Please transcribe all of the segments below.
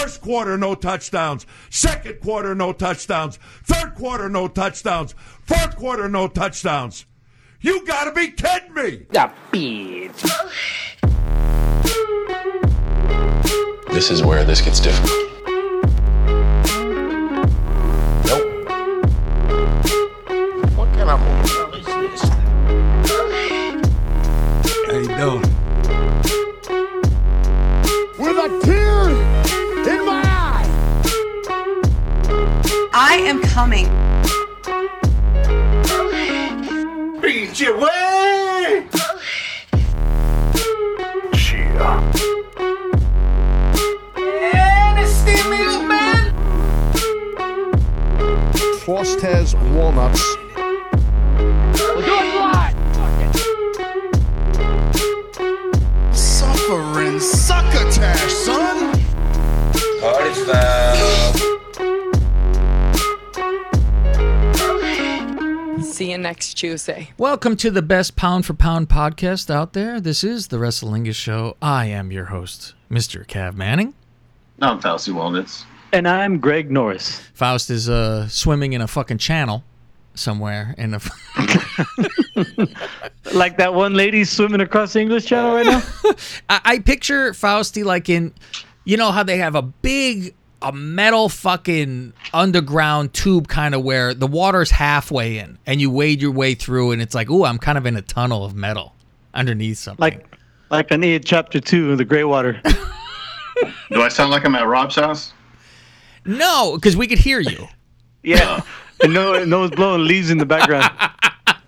First quarter, no touchdowns. Second quarter, no touchdowns. Third quarter, no touchdowns. Fourth quarter, no touchdowns. You gotta be kidding me! Bitch. This is where this gets difficult. I am coming. Beat your way! Frost has walnuts. Suffering succotash, son. Party foul. See you next Tuesday. Welcome to the best pound for pound podcast out there. This is the Wrestlingus Show. I am your host, Mr. Cav Manning. I'm Fausty Walnuts. And I'm Greg Norris. Faust is uh, swimming in a fucking channel somewhere in a. Like that one lady swimming across the English Channel right now? I, I picture Fausty like in, you know how they have a big, a metal fucking underground tube kind of where the water's halfway in and you wade your way through and it's like, ooh, I'm kind of in a tunnel of metal underneath something. Like like an It Chapter Two of the Grey Water. Do I sound like I'm at Rob's house? no, because we could hear you. Yeah. and no no one's blowing leaves in the background.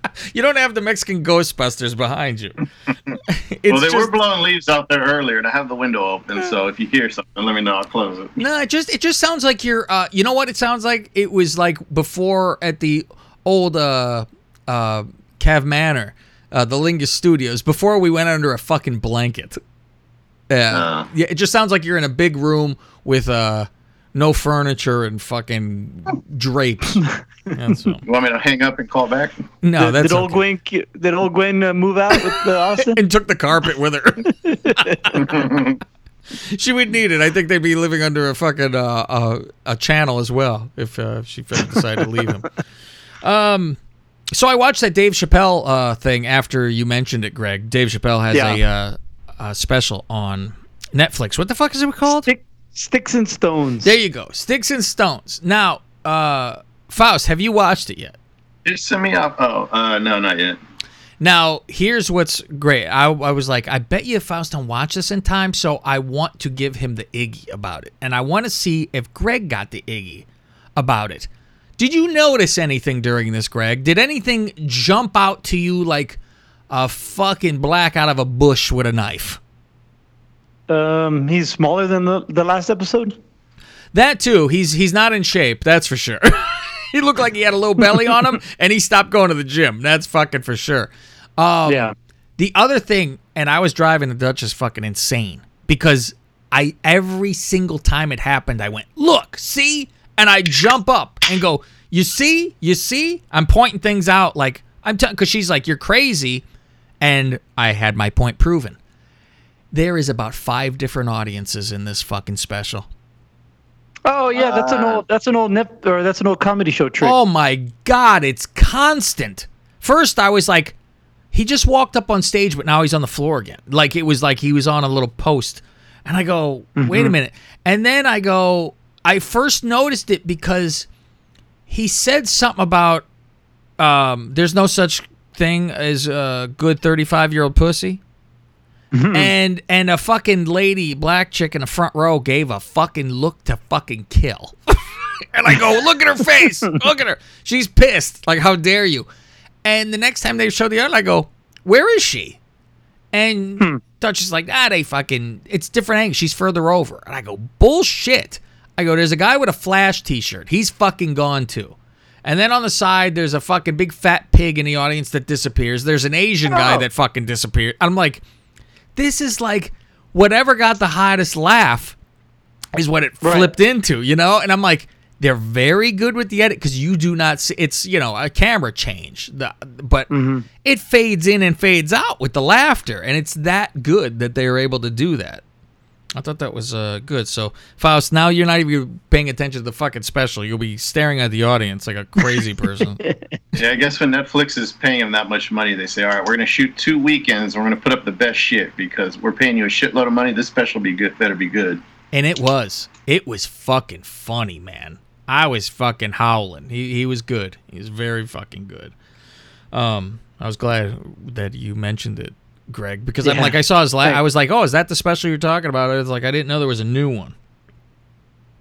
You don't have the Mexican Ghostbusters behind you. it's well, they just, were blowing leaves out there earlier, and I have the window open. So if you hear something, let me know. I'll close it. No, it just it just sounds like you're. Uh, you know what it sounds like? It was like before at the old uh, uh, Cav Manor, uh, the Lingus Studios. Before we went under a fucking blanket. Yeah, Uh. yeah. It just sounds like you're in a big room with uh, no furniture and fucking drapes. That's all. You want me to hang up and call back? No, did, that's did old okay. Gwen did old Gwen uh, move out with uh, Austin? and took the carpet with her. she would need it. I think they'd be living under a fucking uh, uh, a channel as well if uh, she decided to leave him. Um, so I watched that Dave Chappelle uh, thing after you mentioned it, Greg. Dave Chappelle has Yeah. a, uh, a special on Netflix. What the fuck is it called? Stick, sticks and stones. There you go, Sticks and Stones. Now, uh, Faust, have you watched it yet? Just send me up. Oh, uh, no, not yet. Now, here's what's great. I, I was like, I bet you Faust don't watch this in time, so I want to give him the Iggy about it. And I want to see if Greg got the Iggy about it. Did you notice anything during this, Greg? Did anything jump out to you like a fucking black out of a bush with a knife? Um, he's smaller than the, the last episode. That too. He's he's not in shape, that's for sure. he looked like he had a little belly on him and he stopped going to the gym. That's fucking for sure. Um, yeah. The other thing, and I was driving the Dutch is fucking insane because I every single time it happened, I went, look, see, and I jump up and go, you see, you see, I'm pointing things out like I'm telling because she's like, you're crazy, and I had my point proven. There is about five different audiences in this fucking special. Oh yeah, that's an old that's an old nep or that's an old comedy show trick. Oh my god, it's constant. First, I was like, he just walked up on stage, but now he's on the floor again. Like it was like he was on a little post, and I go, wait a minute. And then I go, I first noticed it because he said something about um, there's no such thing as a good 35 year old pussy. And and a fucking lady, black chick in the front row, gave a fucking look to fucking kill. and I go, look at her face, look at her. She's pissed. Like, how dare you? And the next time they show the other, I go, where is she? And Dutch is like, ah, they fucking, it's different angle. She's further over. And I go, bullshit. I go, there's a guy with a Flash t-shirt. He's fucking gone too. And then on the side, there's a fucking big fat pig in the audience that disappears. There's an Asian guy that fucking disappeared. I'm like, this is like whatever got the hottest laugh is what it Right. flipped into, you know? And I'm like, they're very good with the edit because you do not see it's, you know, a camera change. The, but mm-hmm. it fades in and fades out with the laughter. And it's that good that they're able to do that. I thought that was uh, good. So, Faust, now you're not even paying attention to the fucking special. You'll be staring at the audience like a crazy person. Yeah, I guess when Netflix is paying them that much money, they say, "All right, we're gonna shoot two weekends. We're gonna put up the best shit because we're paying you a shitload of money. This special be good. Better be good." and it was. It was fucking funny, man. I was fucking howling. He he was good. He was very fucking good. Um, I was glad that you mentioned it, Greg, because I'm like I saw his. La- Right. I was like, oh, is that the special you're talking about? It's like I didn't know there was a new one.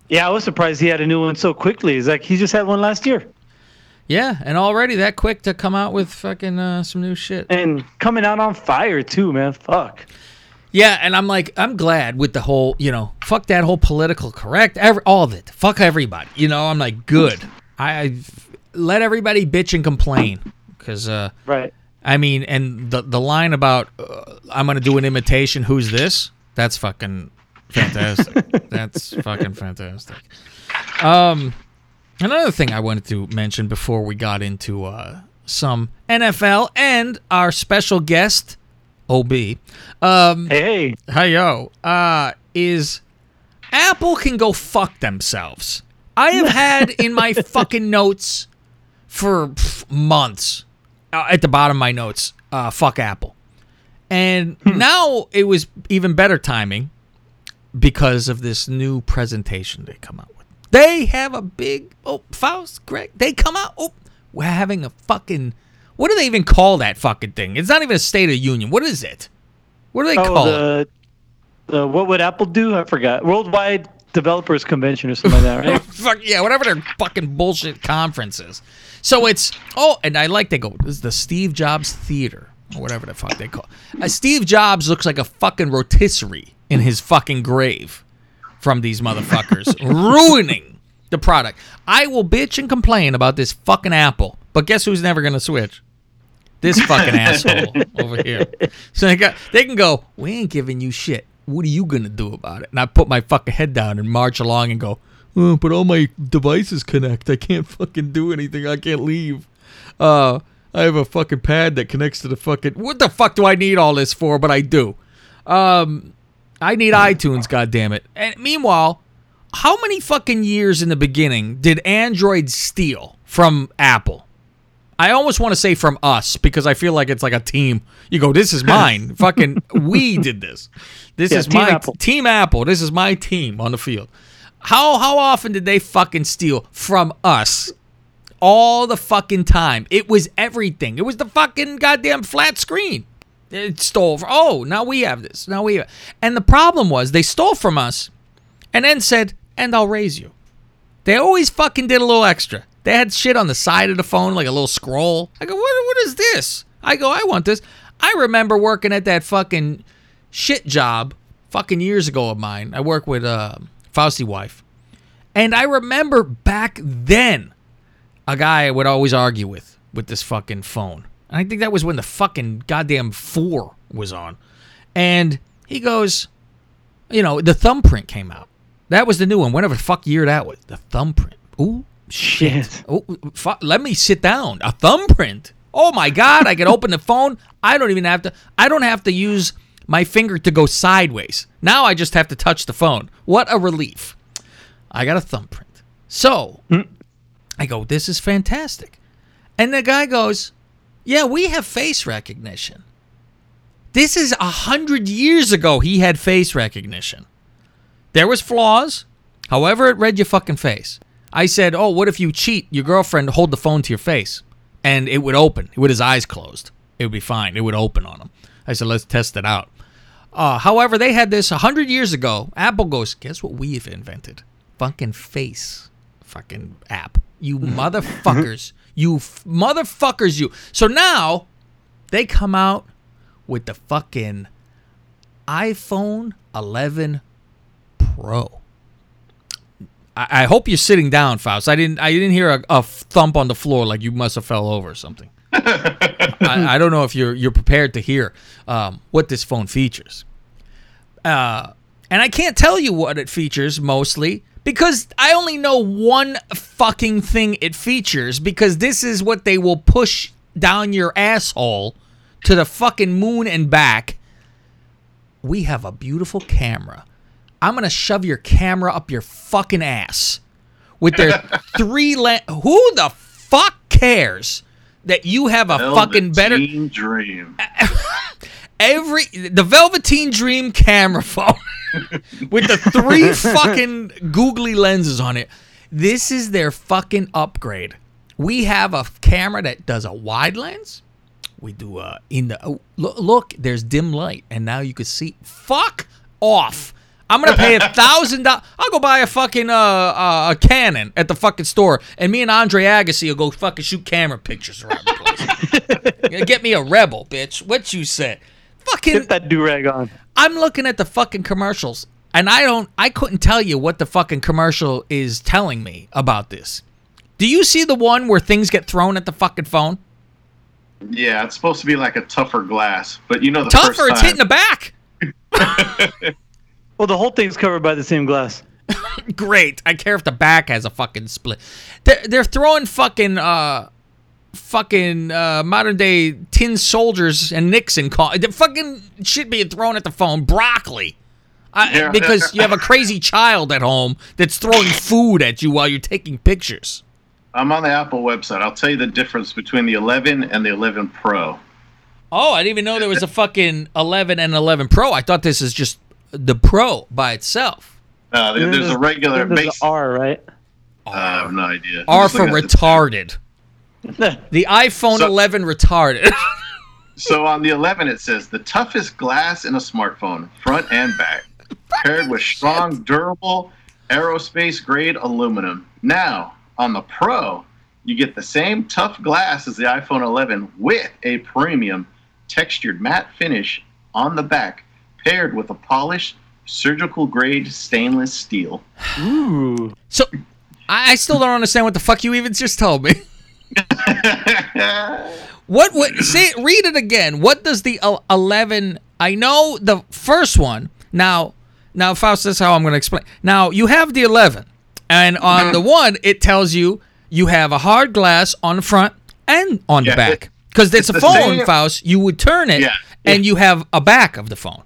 Yeah, I was surprised he had a new one so quickly. It's like he just had one last year. Yeah, and already that quick to come out with fucking uh, some new shit. And coming out on fire too, man. Fuck. Yeah, and I'm like, I'm glad with the whole, you know, fuck that whole political correct, every, all of it. Fuck everybody. You know, I'm like, good. I, I let everybody bitch and complain because, uh, Right. I mean, and the the line about uh, I'm gonna do an imitation. Who's this? That's fucking fantastic. That's fucking fantastic. Um, another thing I wanted to mention before we got into uh, some NFL and our special guest, OB. Um, Hey, Hey yo, uh, is Apple can go fuck themselves. I have had in my fucking notes for pff, months at the bottom of my notes, uh, fuck Apple. And now it was even better timing because of this new presentation they come out with. They have a big oh Faust, Greg. They come out. Oh, we're having a fucking. What do they even call that fucking thing? It's not even a State of Union. What is it? What do they call it? oh, the, the what would Apple do? I forgot. Worldwide Developers Convention or something like that, right? Fuck yeah, whatever their fucking bullshit conference is. So it's oh, and I like they go this is the Steve Jobs Theater or whatever the fuck they call. it. Uh, Steve Jobs looks like a fucking rotisserie in his fucking grave from these motherfuckers ruining the product. I will bitch and complain about this fucking Apple, but guess who's never gonna switch? This fucking asshole over here. So they got they can go. We ain't giving you shit. What are you gonna do about it? And I put my fucking head down and march along and go. Oh, but all my devices connect. I can't fucking do anything. I can't leave. Uh, I have a fucking pad that connects to the fucking. What the fuck do I need all this for? But I do. Um, I need iTunes. God damn it. And meanwhile, how many fucking years in the beginning did Android steal from Apple? I almost want to say from us because I feel like it's like a team. You go, this is mine. fucking, we did this. This Yeah, is Team my Apple. team Apple. This is my team on the field. How how often did they fucking steal from us? All the fucking time. It was everything. It was the fucking goddamn flat screen. It stole. From, oh, now we have this. Now we have. And the problem was they stole from us, and then said, "And I'll raise you." They always fucking did a little extra. They had shit on the side of the phone, like a little scroll. I go, what, what is this? I go, I want this. I remember working at that fucking shit job fucking years ago of mine. I work with uh, Fausty wife. And I remember back then, a guy I would always argue with, with this fucking phone. And I think that was when the fucking goddamn four was on. And he goes, you know, the thumbprint came out. That was the new one. Whatever the fuck year that was. The thumbprint. Ooh, shit. Yes. Oh, fu- let me sit down. A thumbprint. Oh my god! I can open the phone. I don't even have to. I don't have to use my finger to go sideways. Now I just have to touch the phone. What a relief! I got a thumbprint. So hmm. I go, this is fantastic. And the guy goes, yeah, we have face recognition. This is a hundred years ago. He had face recognition. There was flaws. However, it read your fucking face. I said, "Oh, what if you cheat? Your girlfriend hold the phone to your face, and it would open with his eyes closed. It would be fine. It would open on him." I said, "Let's test it out." Uh, however, they had this a hundred years ago. Apple goes, "Guess what we've invented? Fucking face, fucking app. You motherfuckers. You f- motherfuckers. You." So now they come out with the fucking iPhone 11 Pro. I, I hope you're sitting down, Faust. I didn't. I didn't hear a, a thump on the floor like you must have fell over or something. I, I don't know if you're you're prepared to hear um, what this phone features. Uh, and I can't tell you what it features mostly because I only know one fucking thing it features because this is what they will push down your asshole to the fucking moon and back. We have a beautiful camera I'm gonna shove your camera up your fucking ass with their three lens. Who the fuck cares that you have a fucking better Velveteen Dream. every the Velveteen Dream camera phone with the three fucking googly lenses on it. This is their fucking upgrade. We have a camera that does a wide lens. We do uh in the oh, look, look there's dim light and now you can see fuck off. I'm gonna pay a thousand dollars. I'll go buy a fucking uh, uh a Canon at the fucking store, and me and Andre Agassi will go fucking shoot camera pictures around the place. Get me a rebel, bitch. What you said? Fucking Get that do rag on. I'm looking at the fucking commercials and I don't I couldn't tell you what the fucking commercial is telling me about this. Do you see the one where things get thrown at the fucking phone? Yeah, it's supposed to be like a tougher glass, but you know the first Tougher, it's hitting the back. Well, the whole thing's covered by the same glass. Great. I care if the back has a fucking split. They're, they're throwing fucking uh fucking uh modern day tin soldiers and Nixon call the fucking shit being thrown at the phone broccoli. I, Yeah. because you have a crazy child at home that's throwing food at you while you're taking pictures. I'm on the Apple website. I'll tell you the difference between the 11 and the 11 Pro. Oh, I didn't even know there was a fucking 11 and 11 Pro. I thought this is just the Pro by itself. Uh, there- And there's a regular there's base. a R, right? I have no idea. I'm R for looking at the- retarded. The iPhone So- 11 retarded. So on the 11, it says the toughest glass in a smartphone, front and back, paired with strong, durable, aerospace grade aluminum. Now on the Pro, you get the same tough glass as the iPhone 11 with a premium textured matte finish on the back, paired with a polished surgical grade stainless steel. Ooh. so I, I still don't understand what the fuck you even just told me. What? What? Say it. Read it again. What does the eleven? I know the first one. Now, now, Faust. This is how I'm going to explain. Now, you have the eleven, and on the uh-huh. one, it tells you you have a hard glass on the front and on Yeah, the back. Because it's, it's a phone, same- Faust. You would turn it, Yeah. and you have a back of the phone,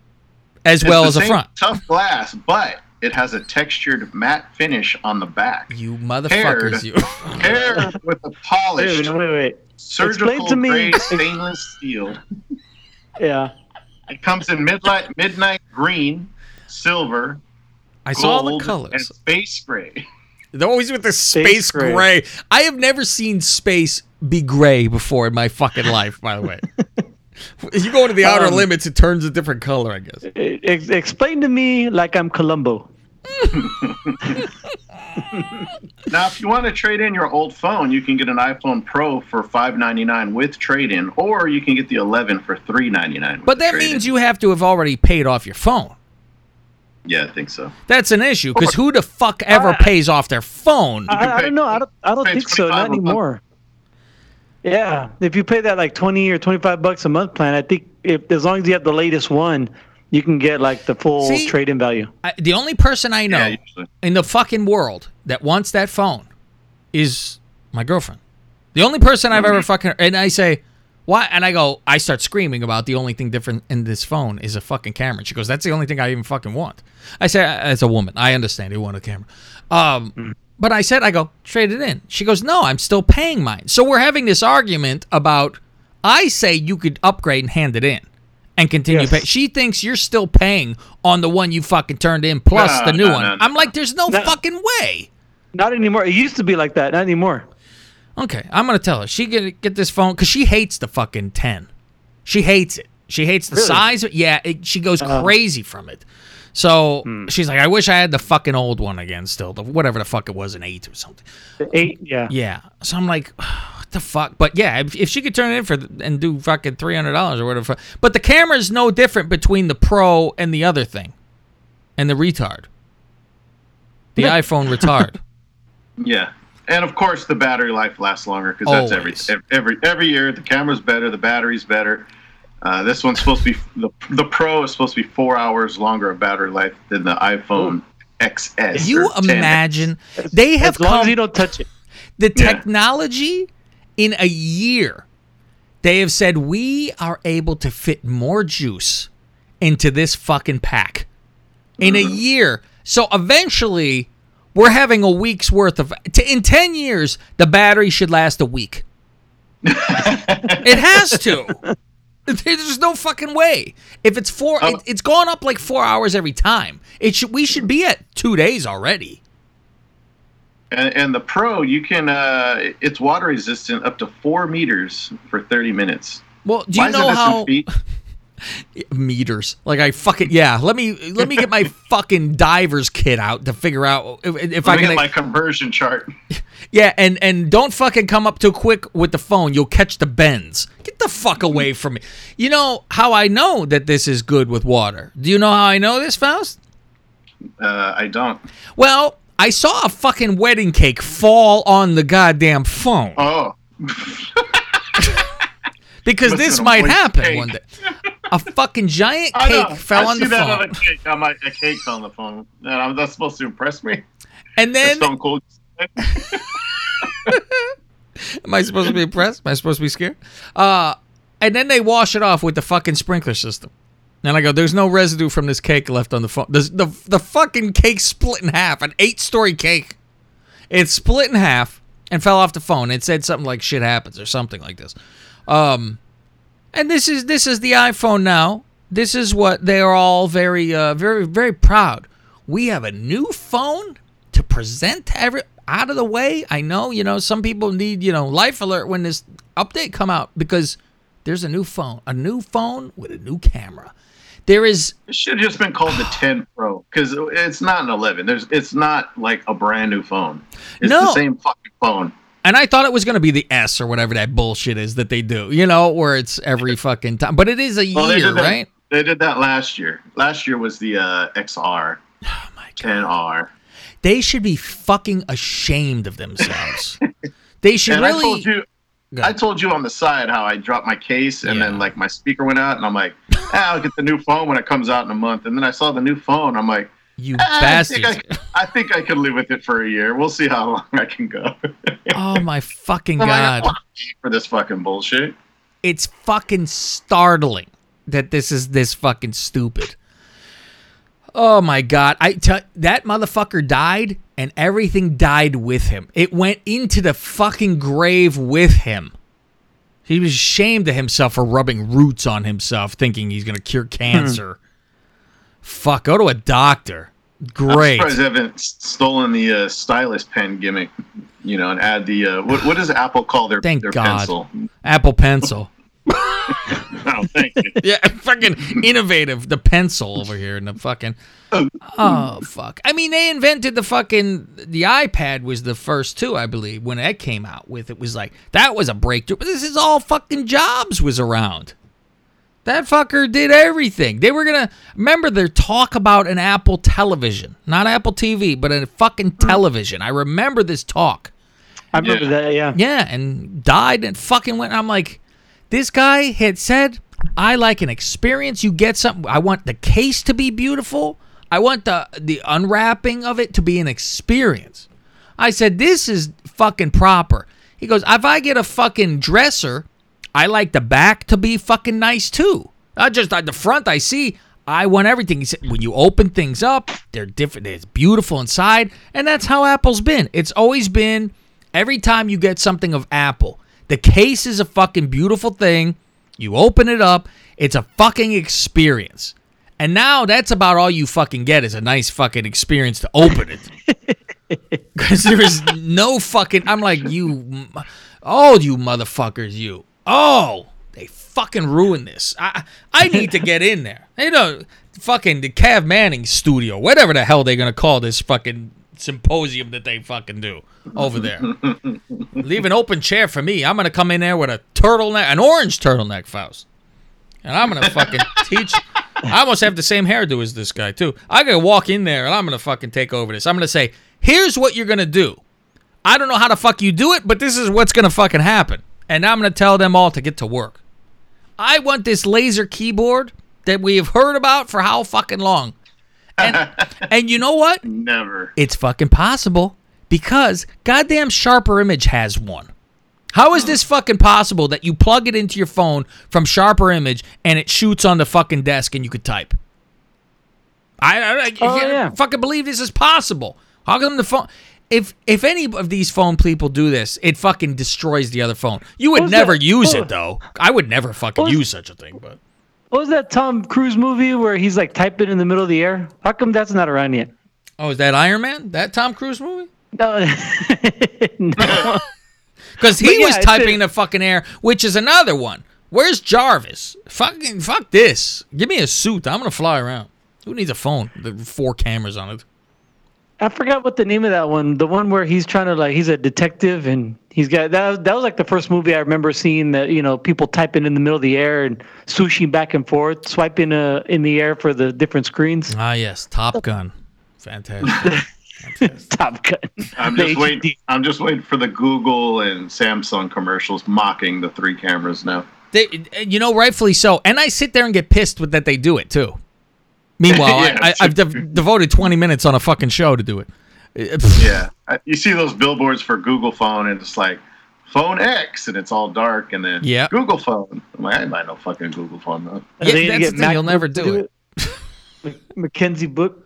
as It's well the as a front. Tough glass, but it has a textured matte finish on the back. You motherfuckers! Paired. You. Paired with a Wait, polished wait, wait, wait. surgical to me. grade stainless steel. Yeah. It comes in midnight midnight green, silver, I saw the gold, and colors. space gray. They're always with the space, Space gray. gray. I have never seen space be gray before in my fucking life. By the way, if you go into the outer Um, limits, it turns a different color. I guess. Ex- explain to me like I'm Columbo. Now, if you want to trade in your old phone, you can get an iPhone Pro for five ninety nine with trade in, or you can get the 11 for three ninety nine. But that means you have to have already paid off your phone. Yeah, I think so. That's an issue because who the fuck ever pays off their phone? I, I pay- don't know. I don't. I don't think so. Not a month. anymore. Yeah, if you pay that like twenty or twenty five bucks a month plan, I think if as long as you have the latest one, you can get like the full See? trade in value. I, the only person I know Yeah, in the fucking world that wants that phone is my girlfriend. The only person I've ever fucking and I say, why? And I go, I start screaming about the only thing different in this phone is a fucking camera. She goes, that's the only thing I even fucking want. I say, as a woman, I understand you want a camera. Um, but I said, I go, trade it in. She goes, no, I'm still paying mine. So we're having this argument about. I say you could upgrade and hand it in. And continue Yes. pay. She thinks you're still paying on the one you fucking turned in plus No, the new no, one. no, I'm like, there's no, fucking way. Not anymore. It used to be like that. Not anymore. Okay, I'm gonna tell her she gonna get this phone because she hates the fucking ten. She hates it. She hates the Really? size. of Yeah, it, she goes Uh-huh. crazy from it. So Hmm. she's like, I wish I had the fucking old one again. Still, the, whatever the fuck it was, an eight or something. The eight. Yeah. Yeah. So I'm like, what the fuck? But yeah, if, if she could turn it in for and do fucking three hundred dollars or whatever. But the camera is no different between the Pro and the other thing, and the retard. The iPhone retard. Yeah, and of course the battery life lasts longer because that's every, every every every year the camera's better, the battery's better. Uh, this one's supposed to be the the Pro is supposed to be four hours longer of battery life than the iPhone XS. you or 10X. imagine they have As long as come you don't touch it. the Yeah. technology in a year. They have said we are able to fit more juice into this fucking pack. in a year. So eventually, we're having a week's worth of. T- in 10 years, the battery should last a week. it has to. There's no fucking way. If it's four, Oh. it, it's gone up like four hours every time. It should. We should be at two days already. And, and the Pro, you can. Uh, it's water resistant up to four meters for 30 minutes. Well, do you it know how? meters? Like I fucking yeah. Let me let me get my fucking diver's kit out to figure out if, if I can. at my conversion chart. Yeah, and and don't fucking come up too quick with the phone. You'll catch the bends. Get the fuck away from me. You know how I know that this is good with water? Do you know how I know this, Faust? Uh, I don't. Well, I saw a fucking wedding cake fall on the goddamn phone Oh, because this might happen cake. one day. A fucking giant cake fell I on see the that phone, on a cake. On my, a cake fell on the phone. Uh, that's supposed to impress me. and then Stone Cold. Am I supposed to be impressed? Am I supposed to be scared? Uh, and then they wash it off with the fucking sprinkler system. And I go, there's no residue from this cake left on the phone. The, the, the fucking cake split in half, an eight story cake. It split in half and fell off the phone. It said something like shit happens or something like this. Um, and this is this is the iPhone now. This is what they are all very uh, very very proud. We have a new phone to present to every out of the way. I know, you know, some people need, you know, life alert when this update come out because there's a new phone, a new phone with a new camera. There is It should have just been called the 10 Pro because it's not an 11. There's, it's not like a brand new phone. It's No. the same fucking phone. And I thought it was going to be the S or whatever that bullshit is that they do, you know, where it's every fucking time. But it is a Well, they year, that, right? They did that last year. Last year was the uh, XR, Oh my god. 10R. They should be fucking ashamed of themselves. they should And really I told you, I told you on the side how I dropped my case and Yeah. then like my speaker went out and I'm like, ah, I'll get the new phone when it comes out in a month. And then I saw the new phone. I'm like, you I, think. I, I think I could live with it for a year. We'll see how long I can go. oh my fucking I'm god. I don't wanna pay for this fucking bullshit. it's fucking startling that this is this fucking stupid. Oh my god! I that motherfucker died, and everything died with him. It went into the fucking grave with him. He was ashamed of himself for rubbing roots on himself, thinking he's gonna cure hmm. cancer. Fuck, go to a doctor. Great. I'm surprised they haven't stolen the uh, stylus pen gimmick, you know, and add the uh, what, what does Apple call their Thank their God. pencil? Apple Pencil. Oh, thank you. Yeah, fucking innovative. The pencil over here and the fucking. Oh fuck! I mean, they invented the fucking the iPad was the first too, I believe, when that came out. With it was like that was a breakthrough. But this is all fucking Jobs was around. That fucker did everything. They were gonna remember their talk about an Apple television, not Apple TV, but a fucking hmm. television. I remember this talk. I remember Yeah. that. Yeah. Yeah, and died and fucking went. I'm like, this guy had said, I like an experience. You get something. I want the case to be beautiful. I want the the unwrapping of it to be an experience. I said, this is fucking proper. He goes, if I get a fucking dresser, I like the back to be fucking nice too. Not just at the front. I see. I want everything. When you open things up, they're different. It's beautiful inside, and that's how Apple's been. It's always been. Every time you get something of Apple, the case is a fucking beautiful thing. You open it up, it's a fucking experience. And now that's about all you fucking get is a nice fucking experience to open it. Because there is no fucking. I'm like, you. Oh, you motherfuckers, you. Oh, they fucking ruined this. I I need to get in there. You know, fucking the Cav Manning studio, whatever the hell they're going to call this fucking symposium that they fucking do over there. Leave an open chair for me. I'm going to come in there with a turtleneck, an orange turtleneck, Faust. And I'm going to fucking teach. I almost have the same hairdo as this guy, too. I got to walk in there and I'm going to fucking take over this. I'm going to say, here's what you're going to do. I don't know how the fuck you do it, but this is what's going to fucking happen. And I'm going to tell them all to get to work. I want this laser keyboard that we have heard about for how fucking long. And, and you know what? Never. It's fucking possible because goddamn Sharper Image has one. How is this fucking possible that you plug it into your phone from Sharper Image and it shoots on the fucking desk and you could type? I, I, I Oh, can't yeah. fucking believe this is possible. How come the phone? If if any of these phone people do this, it fucking destroys the other phone. You would never that? use it though. I would never fucking use such a thing. But What was that Tom Cruise movie where he's like typing in the middle of the air? How come that's not around yet? oh, is that Iron Man? That Tom Cruise movie? No, no. Because he yeah, was typing in the fucking air, which is another one. Where's Jarvis? Fucking fuck this. Give me a suit. I'm gonna fly around. Who needs a phone? The four cameras on it. I forgot what the name of that one. The one where he's trying to like he's a detective and he's got that. That was like the first movie I remember seeing that you know people typing in the middle of the air and swooshing back and forth, swiping uh, in the air for the different screens. Ah, yes, Top Gun. Fantastic. Top Gun. I'm just waiting. I'm just waiting for the Google and Samsung commercials mocking the three cameras now. they, you know, rightfully so. And I sit there and get pissed with that they do it too. Meanwhile, Yeah, I, I, I've sure. de- devoted 20 minutes on a fucking show to do it. Yeah, you see those billboards for Google phone, and it's like phone X, and it's all dark, and then Yeah. Google phone. I'm like, I might no fucking Google phone. Though. Yeah, you that's get the thing, you'll never to do it. Mac- Mackenzie book.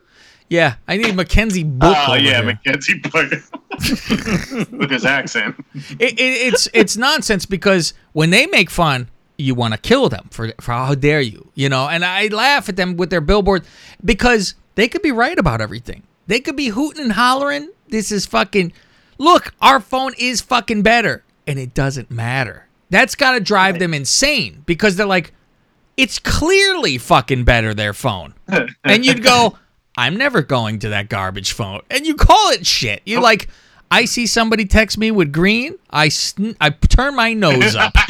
Yeah, I need Mackenzie Book. Oh over yeah, here. Mackenzie Book with his accent. it, it, it's it's nonsense because when they make fun, you want to kill them for for how dare you, you know. And I laugh at them with their billboard because they could be right about everything. They could be hooting and hollering. This is fucking. Look, our phone is fucking better, and it doesn't matter. That's got to drive them insane because they're like, it's clearly fucking better their phone, and you'd go, I'm never going to that garbage phone, and you call it shit. You're oh. like. I see somebody text me with green. I sn- I turn my nose up.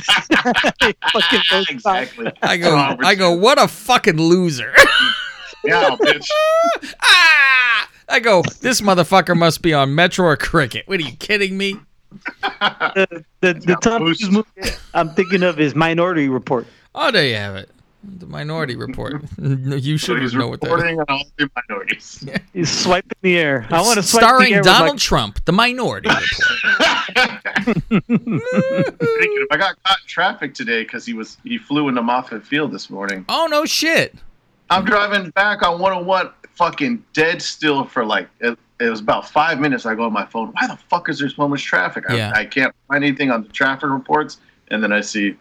Exactly. I go I go what a fucking loser. Yeah, bitch. ah! I go this motherfucker must be on Metro or Cricket. What are you kidding me? the the, the got Tom boost. Cruise movie I'm thinking of is Minority Report. Oh, there you have it. The Minority Report. you should he's know what that is. reporting on all the minorities. He's swiping the air. I want to swipe the Starring air Donald my- Trump, The Minority Report. If I got caught in traffic today because he was he flew into Moffett Field this morning. oh no shit. I'm driving back on 101, fucking dead still for like it, it was about five minutes. I go on my phone. Why the fuck is there so much traffic? I, Yeah. I can't find anything on the traffic reports. And then I see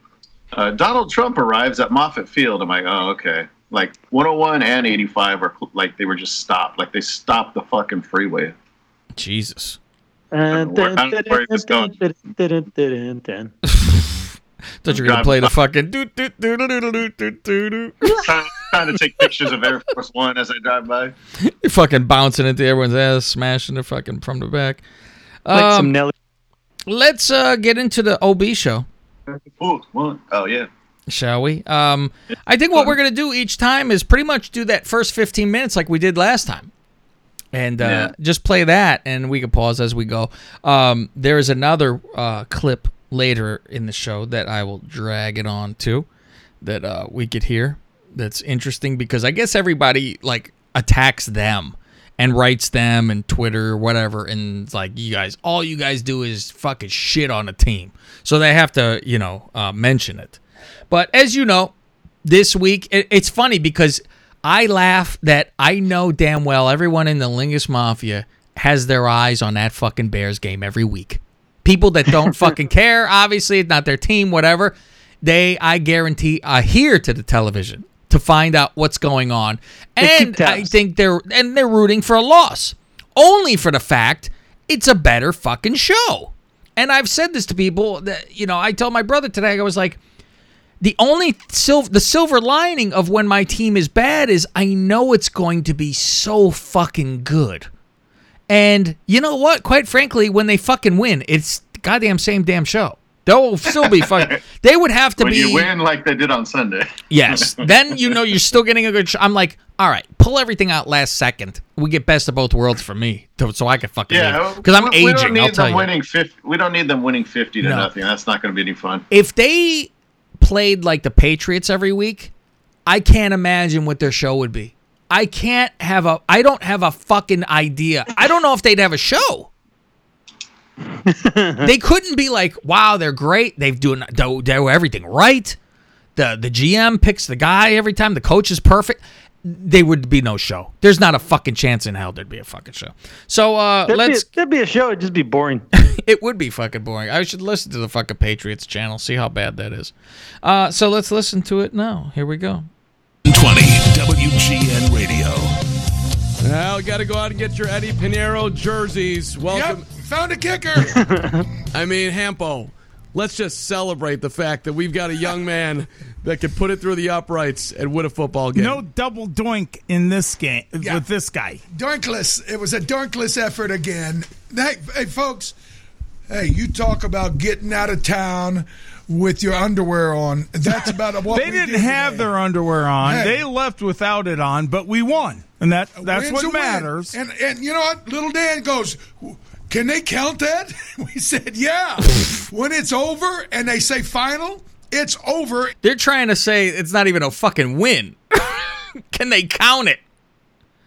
uh, Donald Trump arrives at Moffett Field. I'm like, oh okay. Like 101 and 85 are like they were just stopped. Like they stopped the fucking freeway. Jesus. Dun. Thought you were gonna Driving play the by. fucking doo doo doo doo doo doo doo doo doo. trying, trying to take pictures of Air Force One as I drive by. You're fucking bouncing into everyone's ass, smashing the fucking from the back. Like Um, some Nelly. let's uh, get into the OB show. One. Oh yeah. shall we? Um, I think what we're gonna do each time is pretty much do that first 15 minutes like we did last time, and uh, Yeah. just play that, and we can pause as we go. Um, there is another uh, clip later in the show that I will drag it on to, that uh, we could hear. That's interesting because I guess everybody like attacks them and writes them and Twitter or whatever, and it's like you guys, all you guys do is fucking shit on a team, so they have to, you know, uh, mention it. But as you know, this week it, it's funny because I laugh that I know damn well everyone in the Lingus Mafia has their eyes on that fucking Bears game every week. People that don't fucking care, obviously it's not their team, whatever. They, I guarantee, are here to the television to find out what's going on, and. I think they're and they're rooting for a loss, only for the fact it's a better fucking show. And I've said this to people that you know. I told my brother today. I was like, the only sil- the silver lining of when my team is bad is I know it's going to be so fucking good. And you know what? Quite frankly, when they fucking win, it's the goddamn same damn show. They'll still be fucking. They would have to When be. you win like they did on Sunday. Yes. Then you know you're still getting a good. Sh- I'm like, all right, pull everything out last second. We get best of both worlds for me, to, so I can fucking Yeah, because I'm we- We don't aging. need I'll them winning 50. We don't need them winning fifty to No. nothing. That's not going to be any fun. if they played like the Patriots every week, I can't imagine what their show would be. I can't have a. I don't have a fucking idea. I don't know if they'd have a show. They couldn't be like, wow, they're great. They've doing they do everything right. The the GM picks the guy every time. The coach is perfect. they would be no show. There's not a fucking chance in hell there'd be a fucking show. So uh, There'd, let's. be, there'd be a show. It'd just be boring. it would be fucking boring. I should listen to the fucking Patriots channel, see how bad that is. Uh, so let's listen to it now. Here we go. 20 WGN Radio. Well, got to go out and get your Eddy Piñeiro jerseys. Welcome. Yep, found a kicker. I mean, Hampo, let's just celebrate the fact that we've got a young man that can put it through the uprights and win a football game. No double doink in this game Yeah. with this guy. Doinkless. It was a Dorkless effort again. Hey, hey, folks. Hey, you talk about getting out of town with your underwear on. That's about what they we didn't did have today. their underwear on. Hey. They left without it on, but we won, and that that's Win's what a win. matters. And and you know what? Little Dan goes, "Can they count that?" We said, "Yeah." when it's over and they say final, it's over. They're trying to say it's not even a fucking win. Can they count it?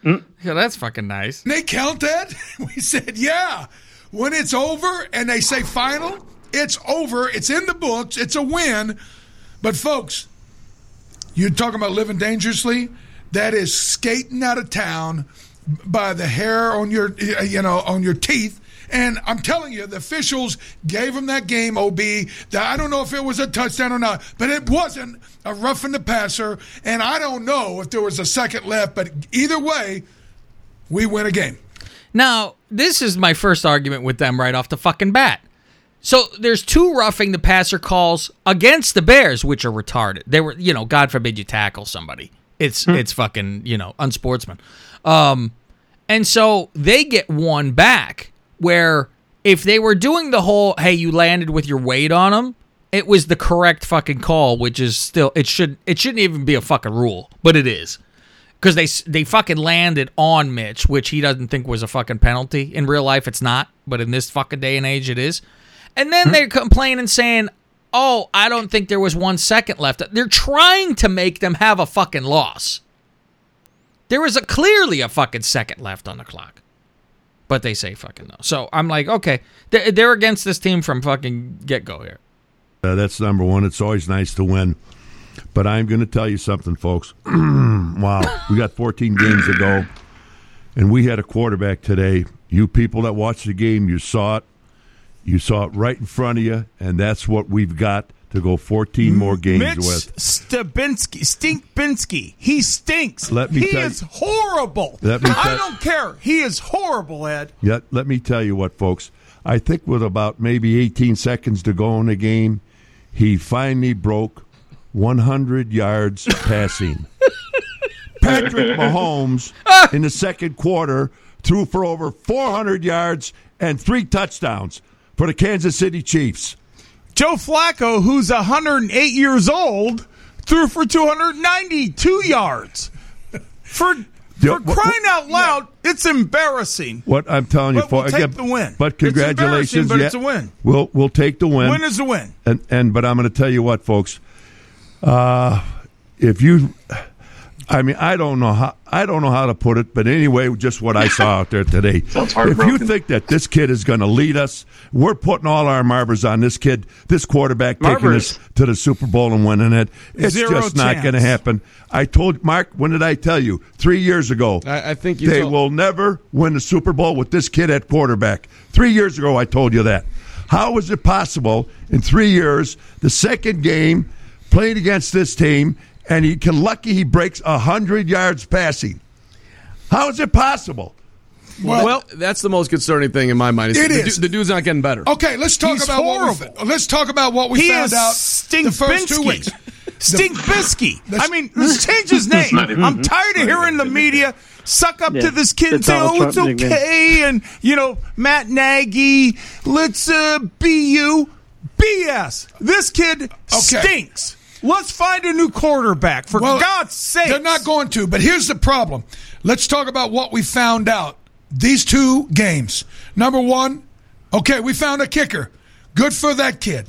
Mm. Yeah, that's fucking nice. Can they count that? We said, "Yeah." When it's over and they say final, it's over. It's in the books. It's a win. But folks, you're talking about living dangerously. That is skating out of town by the hair on your, you know, on your teeth. And I'm telling you, the officials gave him that game, OB. That I don't know if it was a touchdown or not, but it wasn't a roughing the passer. And I don't know if there was a second left, but either way, we win a game. Now, this is my first argument with them right off the fucking bat. So there's two roughing the passer calls against the Bears, which are retarded. They were, you know, God forbid you tackle somebody. It's it's fucking, you know, unsportsman. Um, and so they get one back where if they were doing the whole, hey, you landed with your weight on them, it was the correct fucking call, which is still it should it shouldn't even be a fucking rule, but it is because they they fucking landed on Mitch, which he doesn't think was a fucking penalty. In real life, it's not, but in this fucking day and age, it is. And then they're complaining, saying, "Oh, I don't think there was one second left." They're trying to make them have a fucking loss. There was a clearly a fucking second left on the clock, but they say fucking no. So I'm like, okay, they're, against this team from fucking get go here. Uh, that's number one. It's always nice to win. But I'm going to tell you something, folks. wow. We got 14 games to go, and we had a quarterback today. You people that watched the game, you saw it. You saw it right in front of you, and that's what we've got to go 14 more games Mitch with. Stabinski, Stinkbinski, he stinks. Let me he tell is you- horrible. Let me tell, I don't care. He is horrible, Ed. Yet, let me tell you what, folks. I think with about maybe 18 seconds to go in the game, he finally broke 100 yards passing. Patrick Mahomes in the second quarter threw for over 400 yards and three touchdowns for the Kansas City Chiefs. Joe Flacco, who's 108 years old, threw for 292 yards. For for crying out loud, it's embarrassing. What I'm telling you, But we'll for take the win. But It's congratulations, but yeah, it's a win. We'll we'll take the win. Win is a win. And and but I'm going to tell you what, folks. Uh, if you, I mean, I don't know how I don't know how to put it, but anyway, just what I saw out there today. If you think that this kid is going to lead us, we're putting all our marbles on this kid, this quarterback taking us to the Super Bowl and winning it. It's Zero just not going to happen. I told Mark, when did I tell you? Three years ago. I, I think you They told- will never win the Super Bowl with this kid at quarterback. Three years ago, I told you that. How is it possible in three years, the second game, playing against this team, and he can lucky he breaks hundred yards passing? How is it possible? Well, that's the most concerning thing in my mind. It the, is. du- the dude's not getting better. Okay, let's talk He's about what we, horrible. let's talk about what we he found out Stinkbinski. the first two weeks. Stinkbisky. Let's- I mean, let's change his name. I'm tired of hearing the media suck up Yeah, to this kid and say, "Oh, it's okay," and you know, Matt Nagy, let's uh, be you. BS. This kid stinks. Let's find a new quarterback for Well, God's sake. They're not going to, but here's the problem. Let's talk about what we found out these two games. Number one, okay, we found a kicker. Good for that kid.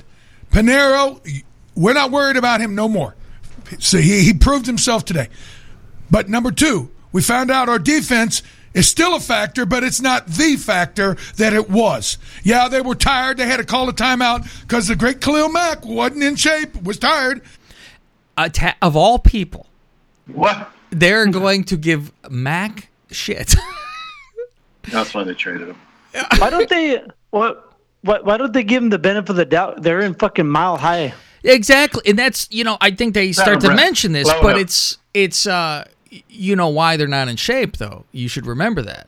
Piñeiro, we're not worried about him no more. So he, he proved himself today. But number two, we found out our defense is still a factor, but it's not the factor that it was. Yeah, they were tired. They had to call a timeout because the great Khalil Mack wasn't in shape, was tired. Uh, ta- of all people, What? they're going to give Mack shit. That's why they traded him. Why don't they? What? Why, why don't they give him the benefit of the doubt? They're in fucking mile high. exactly, and that's you know I think they start to mention this, Load but up. it's it's uh you know why they're not in shape though. You should remember that.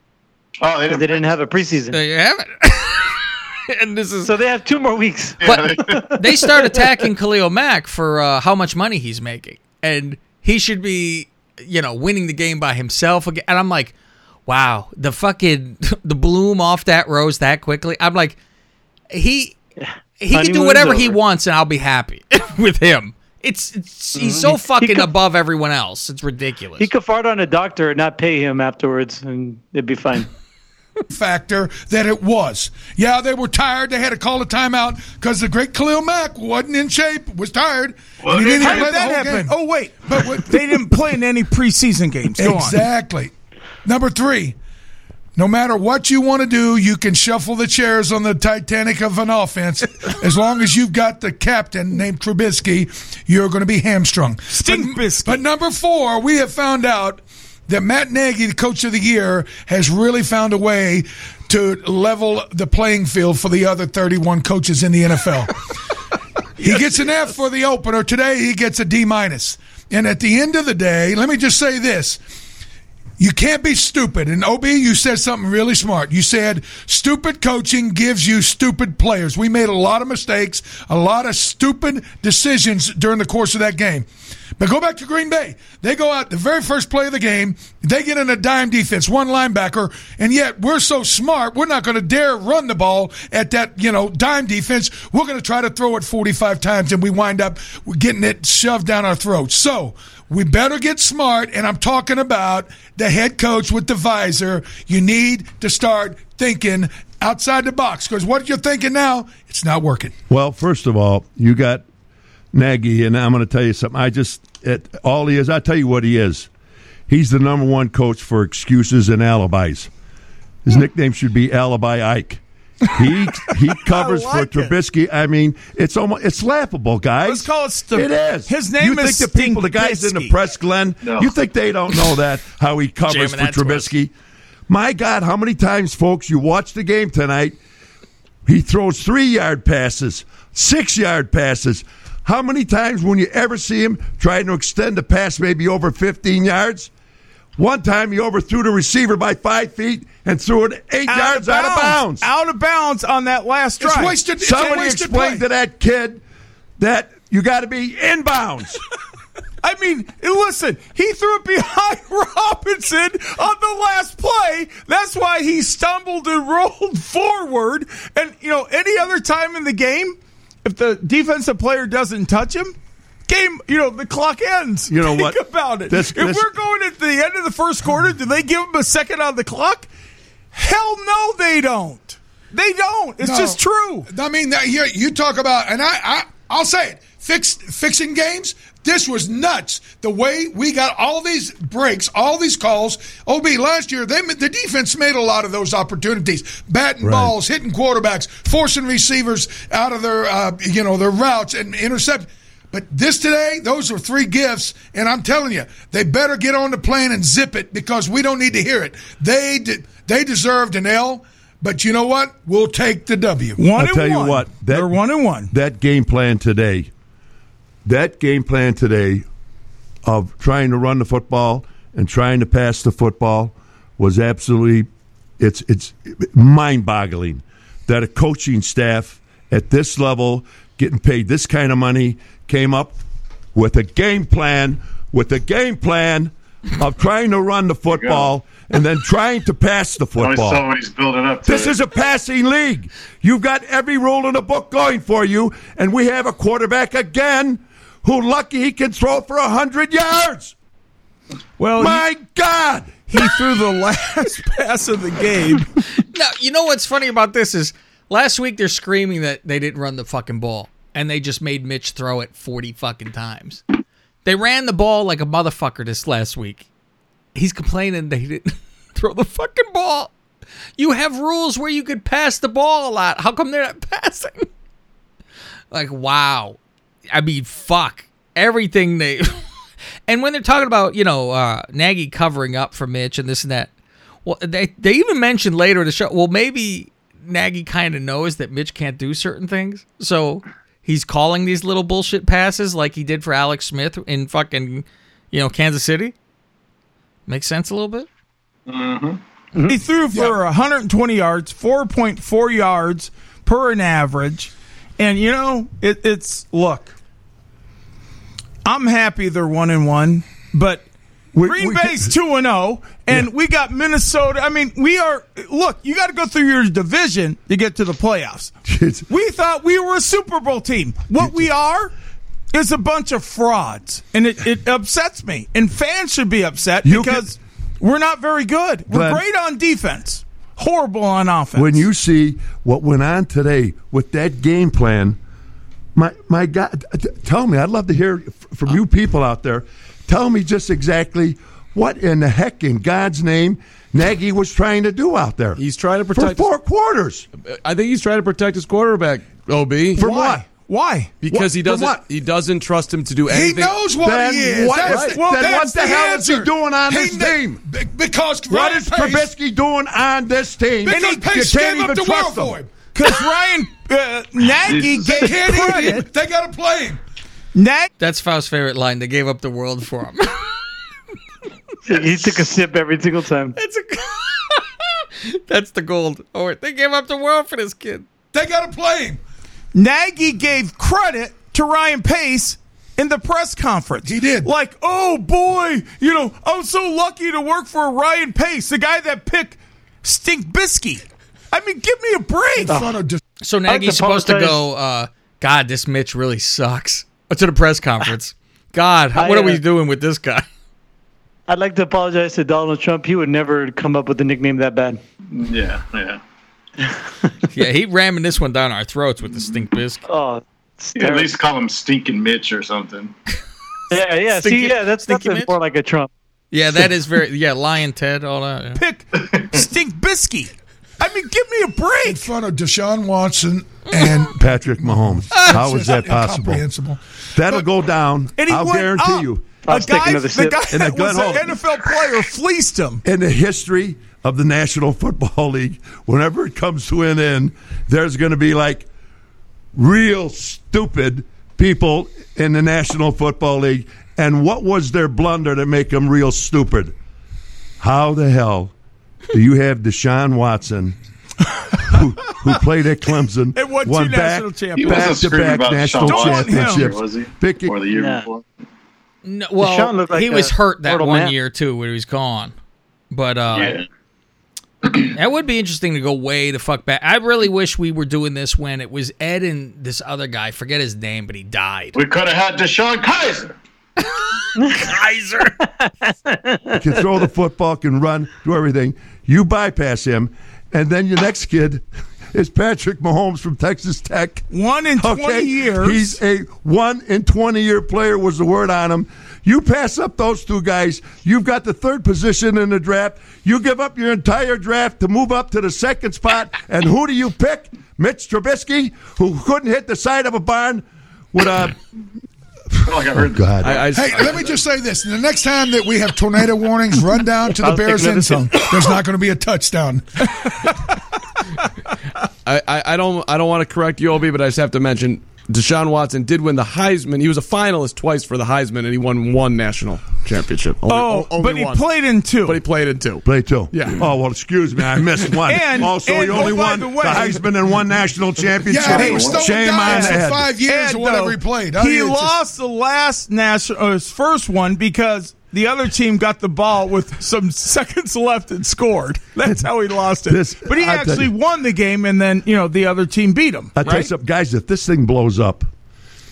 Oh, they didn't, have a preseason. They haven't. and this is so they have two more weeks. But they start attacking Khalil Mack for uh, how much money he's making, and he should be, you know, winning the game by himself again. And I'm like, wow, the fucking the bloom off that rose that quickly. I'm like, he he can do Honeymoon's whatever he wants, and I'll be happy with him. It's, it's he's so Mhm. He fucking could- above everyone else. It's ridiculous. He could fart on a doctor and not pay him afterwards, and it'd be fine. Factor that it was. Yeah, they were tired. They had to call a timeout because the great Khalil Mack wasn't in shape, was tired. and he didn't How play did that happen? game. Oh wait, But what- they didn't play in any preseason games. Go on. Exactly. Number three, no matter what you want to do, you can shuffle the chairs on the Titanic of an offense. as long as you've got the captain named Trubisky, you're going to be hamstrung. Stink but, but number four, we have found out that Matt Nagy, the coach of the year, has really found a way to level the playing field for the other 31 coaches in the NFL. He gets an F for the opener. Today he gets a D minus. And at the end of the day, let me just say this. You can't be stupid. And OB, you said something really smart. You said stupid coaching gives you stupid players. We made a lot of mistakes, a lot of stupid decisions during the course of that game. But go back to Green Bay. They go out the very first play of the game. They get in a dime defense, one linebacker, and yet we're so smart, we're not going to dare run the ball at that, you know, dime defense. We're going to try to throw it 45 times and we wind up getting it shoved down our throats. So, we better get smart, and I'm talking about the head coach with the visor. You need to start thinking outside the box because what you're thinking now, it's not working. Well, first of all, you got Nagy, and I'm going to tell you something. I just it, all he is. I tell you what he is. He's the number one coach for excuses and alibis. His nickname should be Alibi Ike. He he covers like for it. Trubisky. I mean, it's almost it's laughable, guys. Let's call it stu- it is. His name you is think the people, the guys in the press, Glenn, No. you think they don't know that how he covers Jamming for that to. Trubisky? My God, how many times, folks, you watch the game tonight? He throws three yard passes, six yard passes. How many times when you ever see him trying to extend a pass maybe over 15 yards? One time he overthrew the receiver by five feet and threw it eight yards out of bounds. Out of bounds on that last It's drive. wasted- it's Somebody wasted explained play. to that kid that you got to be inbounds. I mean, listen, he threw it behind Robinson on the last play. That's why he stumbled and rolled forward. And, you know, any other time in the game, if the defensive player doesn't touch him, game, you know, the clock ends. You know Think what? about it. This- if this- we're going at the end of the first quarter, do they give them a second on the clock? Hell no, they don't. They don't. It's No. just true. I mean, that, you, you talk about, and I, I, I'll say it, fix, fixing games. This was nuts. The way we got all these breaks, all these calls. Ob last year, they the defense made a lot of those opportunities, batting Right. balls, hitting quarterbacks, forcing receivers out of their, uh, you know, their routes and intercept. But this today, those are three gifts, and I'm telling you, they better get on the plane and zip it because we don't need to hear it. They de- they deserved an L, but you know what? We'll take the W. One I'll and tell you what, that- They're one and one. that game plan today, that game plan today of trying to run the football and trying to pass the football was absolutely it's it's mind-boggling that a coaching staff at this level getting paid this kind of money came up with a game plan with a game plan of trying to run the football and then trying to pass the Only football. somebody's building up This it. is a passing league. You've got every rule in the book going for you, and we have a quarterback again who lucky he can throw for hundred yards. Well, My God! he, he threw the last pass of the game. Now, you know what's funny about this is last week they're screaming that they didn't run the fucking ball and they just made Mitch throw it 40 fucking times. They ran the ball like a motherfucker this last week. He's complaining they didn't throw the fucking ball. You have rules where you could pass the ball a lot. How come they're not passing? Like, wow. I mean, fuck. Everything they And when they're talking about you know uh, Nagy covering up for Mitch and this and that, well, they they even mentioned later in the show. Well, maybe Nagy kind of knows that Mitch can't do certain things, so he's calling these little bullshit passes like he did for Alex Smith in fucking you know Kansas City. Makes sense a little bit. Mm-hmm. He threw for 120 yards, 4.4 yards per an average. And, you know, it, it's look, I'm happy they're 1 and 1, but Green we- Bay's 2 and 0, and we got Minnesota. I mean, we are, look, you got to go through your division to get to the playoffs. we thought we were a Super Bowl team. What we are is a bunch of frauds, and it, it upsets me. And fans should be upset You because we're not very good. We're Glenn- great on defense, horrible on offense. when you see what went on today with that game plan, my my God, t- tell me. I'd love to hear from uh, you people out there. Tell me just exactly what in the heck, in God's name, Nagy was trying to do out there. He's trying to for protect four quarters. I think he's trying to protect his quarterback. Ob For what? Why? Because he What- from doesn't. He doesn't trust him to do anything. He knows what Then he is. what That's, is- then that's what the hell is he doing on He this kn- team? Be- Because What Ryan is Pace, Trubisky doing on this team? because You Pace can't gave up even the trust him. Because Ryan uh, Nagy gave can't eat him. credit. They got to play him. Nag- That's Faust's favorite line. They gave up the world for him. He took a sip every single time. That's a. That's the gold. Oh, they gave up the world for this kid. They got to play him. Nagy gave credit to Ryan Pace in the press conference. He did. Like, oh boy, you know, I'm so lucky to work for Ryan Pace, the guy that picked Stink Bisky. I mean, give me a break. In front of just So Nagy's supposed to go. Uh, God, this Mitch really sucks. Uh, To the press conference. God, how, what I, are we uh, doing with this guy? I'd like to apologize to Donald Trump. He would never come up with a nickname that bad. Yeah, yeah. yeah, he ramming this one down our throats with the stink bisc. Oh, Yeah, at least call him Stinking Mitch or something. yeah, yeah. Stinky- See, yeah, that's Stinky that's Mitch? more like a Trump. Yeah, that is very. Yeah, Lion Ted, all that. yeah. Pick Stink Bisky. I mean, give me a break. in front of Deshaun Watson and Patrick Mahomes. How is that possible? That'll go down. And he I'll went guarantee up. you. I'll A guy, another the sip. guy And that was gun an NFL player fleeced him. in the history of the National Football League, whenever it comes to an end, there's going to be like real stupid people in the National Football League. And what was their blunder to make them real stupid? How the hell do you have Deshaun Watson, who, who played at Clemson, And won two won national back, championships. He back wasn't to back about national Deshaun championships. was he? Picking- Or the year Nah. before? No, well, like he was hurt that one man. year too when he was gone. But uh, Yeah. that would be interesting to go way the fuck back. I really wish we were doing this when it was Ed and this other guy. Forget his name, but he died. We could have had DeShone Kizer. Kizer. can throw the football, can run, do everything. You bypass him, and then your next kid is Patrick Mahomes from Texas Tech. One in 20 Okay, years. he's a one in twenty year player. Was the word on him? You pass up those two guys, you've got the third position in the draft. You give up your entire draft to move up to the second spot, and who do you pick? Mitch Trubisky, who couldn't hit the side of a barn with a. Like I heard God, I, I, Hey, let me just say this: the next time that we have tornado warnings, run down to the Bears another end zone. There's not going to be a touchdown. I, I, I don't I don't want to correct you, Obi, but I just have to mention Deshaun Watson did win the Heisman. He was a finalist twice for the Heisman, and he won one national championship. Only- oh, only but he one. played in two. But he played in two. Play two. Yeah. Oh well, excuse me, I missed one. And- also, and, he only oh, won the the, Heisman and one national championship. Yeah, he was throwing Shame on dimes for five years Ed, or whatever though, he played. I He mean, it's just- lost the last national, uh, his first one because the other team got the ball with some seconds left and scored. That's how he lost it. This- but he I actually you- won the game, and then you know the other team beat him. I tell you something, guys. If this thing blows up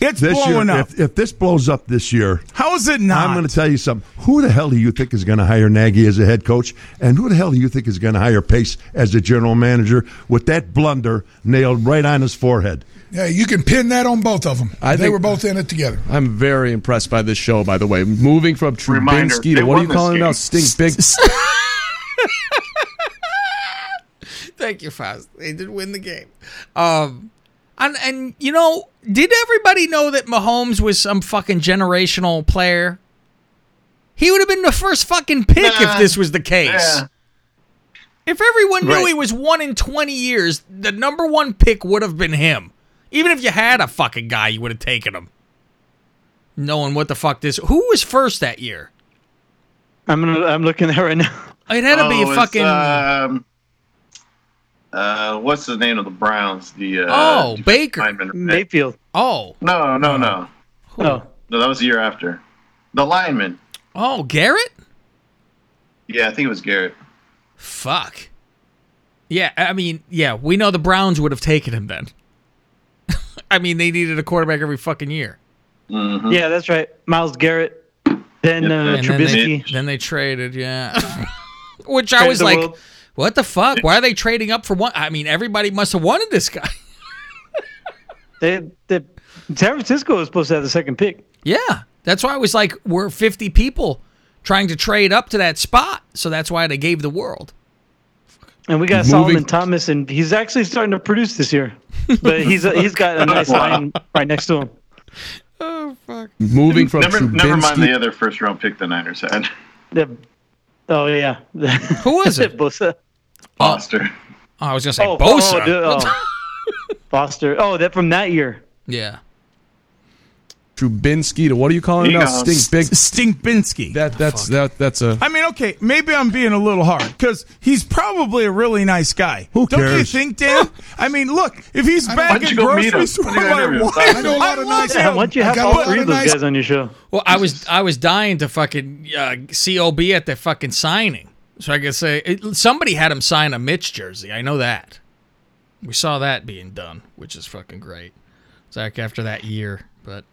It's this blowing year, up. if, if this blows up this year, How is it not? I'm going to tell you something. Who the hell do you think is going to hire Nagy as a head coach, and who the hell do you think is going to hire Pace as a general manager with that blunder nailed right on his forehead? Yeah, you can pin that on both of them. I they think- were both in it together. I'm very impressed by this show, by the way. Moving from Reminder, Trubinsky to what are you this calling it now? game. Stink big. Thank you, Faust. They did win the game. Um, and and you know, did everybody know that Mahomes was some fucking generational player? He would have been the first fucking pick if this was the case. Yeah. If everyone knew Right. he was one in 20 years, the number one pick would have been him. Even if you had a fucking guy, you would have taken him. Knowing what the fuck this. Who was first that year? I'm gonna, I'm looking at it right now. It had to be Oh, a fucking. Um, uh, what's the name of the Browns? The uh, oh, defensive Baker. lineman. Mayfield. Oh. No, no, no. Oh, No, that was the year after. The lineman. Oh, Garrett? Yeah, I think it was Garrett. Fuck. Yeah, I mean, yeah, we know the Browns would have taken him then. I mean, they needed a quarterback every fucking year. yeah, that's right. Myles Garrett, then uh, And then they, Trubisky. then they traded, yeah. Which I was like, world. what the fuck? Why are they trading up for one? I mean, everybody must have wanted this guy. They, they, San Francisco was supposed to have the second pick. Yeah. That's why I was like, we're 50 people trying to trade up to that spot. So that's why they gave the world. And we got Moving- Solomon Thomas, and he's actually starting to produce this year. But he's uh, he's got a nice line right next to him. Oh fuck! Moving from Never, never mind the other first round pick the Niners had. The- oh yeah, Who was it? Bosa. Foster. Oh, I was going to say Oh, oh Bosa. oh, dude, oh. Foster. Oh, that from that year. yeah. Trubisky to what are you calling it now? Stink big. Stinkbinski. That that's that that's a I mean, okay, maybe I'm being a little hard because he's probably a really nice guy. Who Don't you cares? think, Dan? I mean, look, if he's Why bagging don't you go meet him? Why don't you my wife, I know a lot of love nice- Yeah, him. once you have all three of of those guys on your show. Well, I was I was dying to fucking uh, see OB at the fucking signing, so I could say it, somebody had him sign a Mitch jersey. I know that. We saw that being done, which is fucking great. Zach after that year, but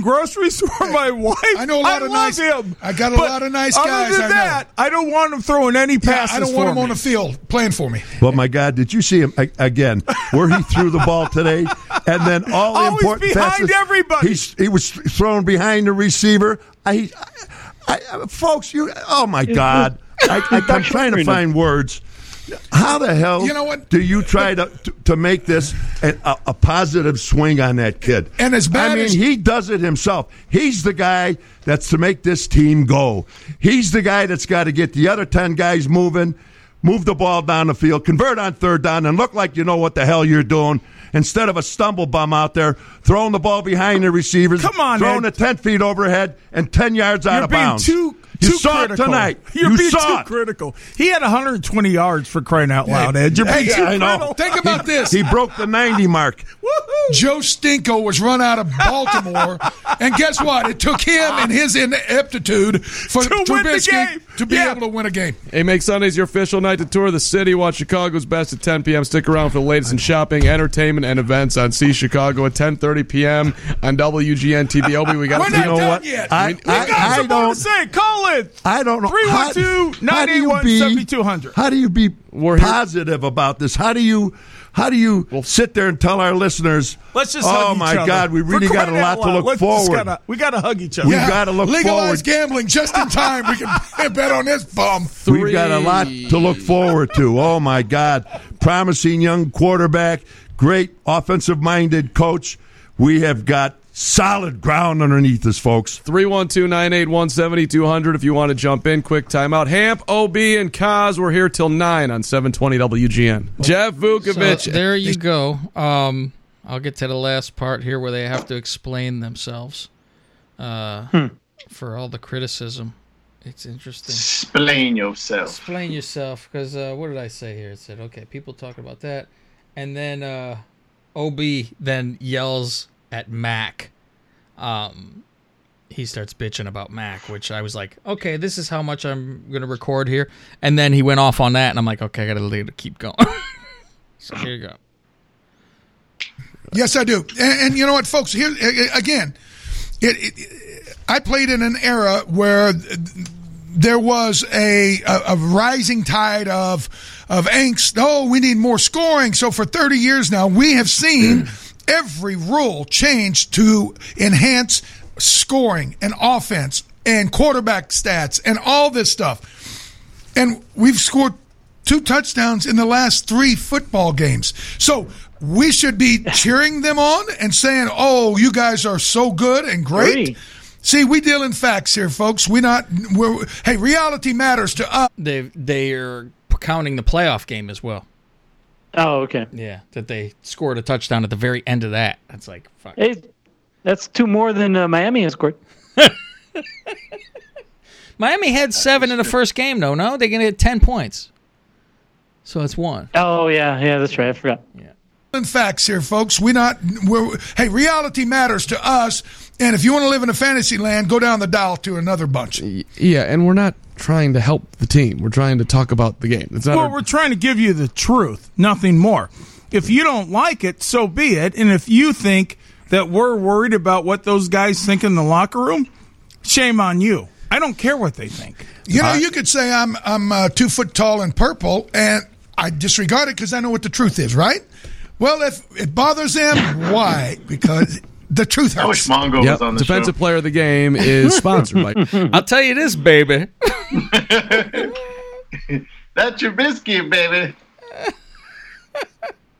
groceries for my wife. I know a lot I of love nice- him. I got a But lot of nice other guys Than I know. that, I don't want him throwing any Yeah, passes. I don't want for him on the field playing for me. Well, my God, did you see him a- again? Where he threw the ball today, and then all the Always important behind passes. everybody. He's, he was thrown behind the receiver. I, I, I, folks, you. Oh my God! I, I, I'm trying to find words. How the hell You know what? do you try to to, to make this a, a, positive swing on that kid? And as bad I mean, as- he does it himself. He's the guy that's to make this team go. He's the guy that's got to get the other ten guys moving, move the ball down the field, convert on third down, and look like you know what the hell you're doing. Instead of a stumble bum out there throwing the ball behind the receivers, Come on, throwing Ed. it ten feet overhead and ten yards out You're of being bounds. too. You too saw critical. it tonight. You're you being saw too it. critical. He had 120 yards for crying out loud, Ed. You're being Hey, too I know. critical. Think about this. He broke the ninety mark. Joe Stinko was run out of Baltimore, and guess what? It took him and his ineptitude for To win the Trubisky game. to be Yeah. able to win a game. Hey, make Sundays your official night to tour the city. Watch Chicago's best at 10 p.m. Stick around for the latest in shopping, entertainment, and events on See Chicago at 10:30 p.m. on WGN TV. Obi, we got We're to not You know done what? yet. I, We got I, some I more don't. to say. Call it. I don't know. How- 312 how do you 981 be- 7200. How do you be We're here- positive about this? How do you how do you sit there and tell our listeners? Let's just Oh hug my other. God, we really got a lot to look let's forward. gotta- we got to hug each other. We gotta look legalize forward. gambling just in time. We can bet on this bum. We've got a lot to look forward to. Oh my God, promising young quarterback, great offensive minded coach. We have got solid ground underneath us, folks. 312 981 7200 if you want to jump in. Quick timeout. Hamp, OB, and Kaz, we're here till 9 on 720 WGN. Jeff Vukovic. So there you go. Um, I'll get to the last part here where they have to explain themselves uh, for all the criticism. It's interesting. Explain yourself. Explain yourself, because uh, what did I say here? It said, okay, people talk about that, and then uh, OB then yells at Mack. Um, he starts bitching about Mack, which I was like, okay, this is how much I'm gonna record here, and then he went off on that, and I'm like, okay, I gotta keep going. so here you go. Yes, I do. And, and you know what, folks? Here again, it, it, I played in an era where there was a, a, a rising tide of of angst. Oh, we need more scoring. So for 30 years now, we have seen every rule changed to enhance scoring and offense and quarterback stats and all this stuff. And we've scored two touchdowns in the last three football games. So we should be cheering them on and saying, "Oh, you guys are so good and great." Three. See, we deal in facts here, folks. We not. We're, hey, reality matters to us. They they're counting the playoff game as well. Oh, okay. Yeah, that they scored a touchdown at the very end of that. That's like fuck. Hey, that's two more than uh, Miami has scored. Miami had seven in the first game, though. No, they're gonna get ten points. So it's one. Oh yeah, yeah, that's right. I forgot. In facts here, folks. We not. We're, hey, reality matters to us. And if you want to live in a fantasy land, go down the dial to another bunch. Yeah, and we're not trying to help the team. We're trying to talk about the game. It's not Well, our- we're trying to give you the truth, nothing more. If you don't like it, so be it. And if you think that we're worried about what those guys think in the locker room, shame on you. I don't care what they think. You know, you could say I'm I'm uh, two foot tall and purple, and I disregard it because I know what the truth is, right? Well, if it bothers him, why? Because the truth I wish hurts. Mongo Yep, was on the defensive show. player of the game is sponsored by. I'll tell you this, baby. That's your biscuit, baby.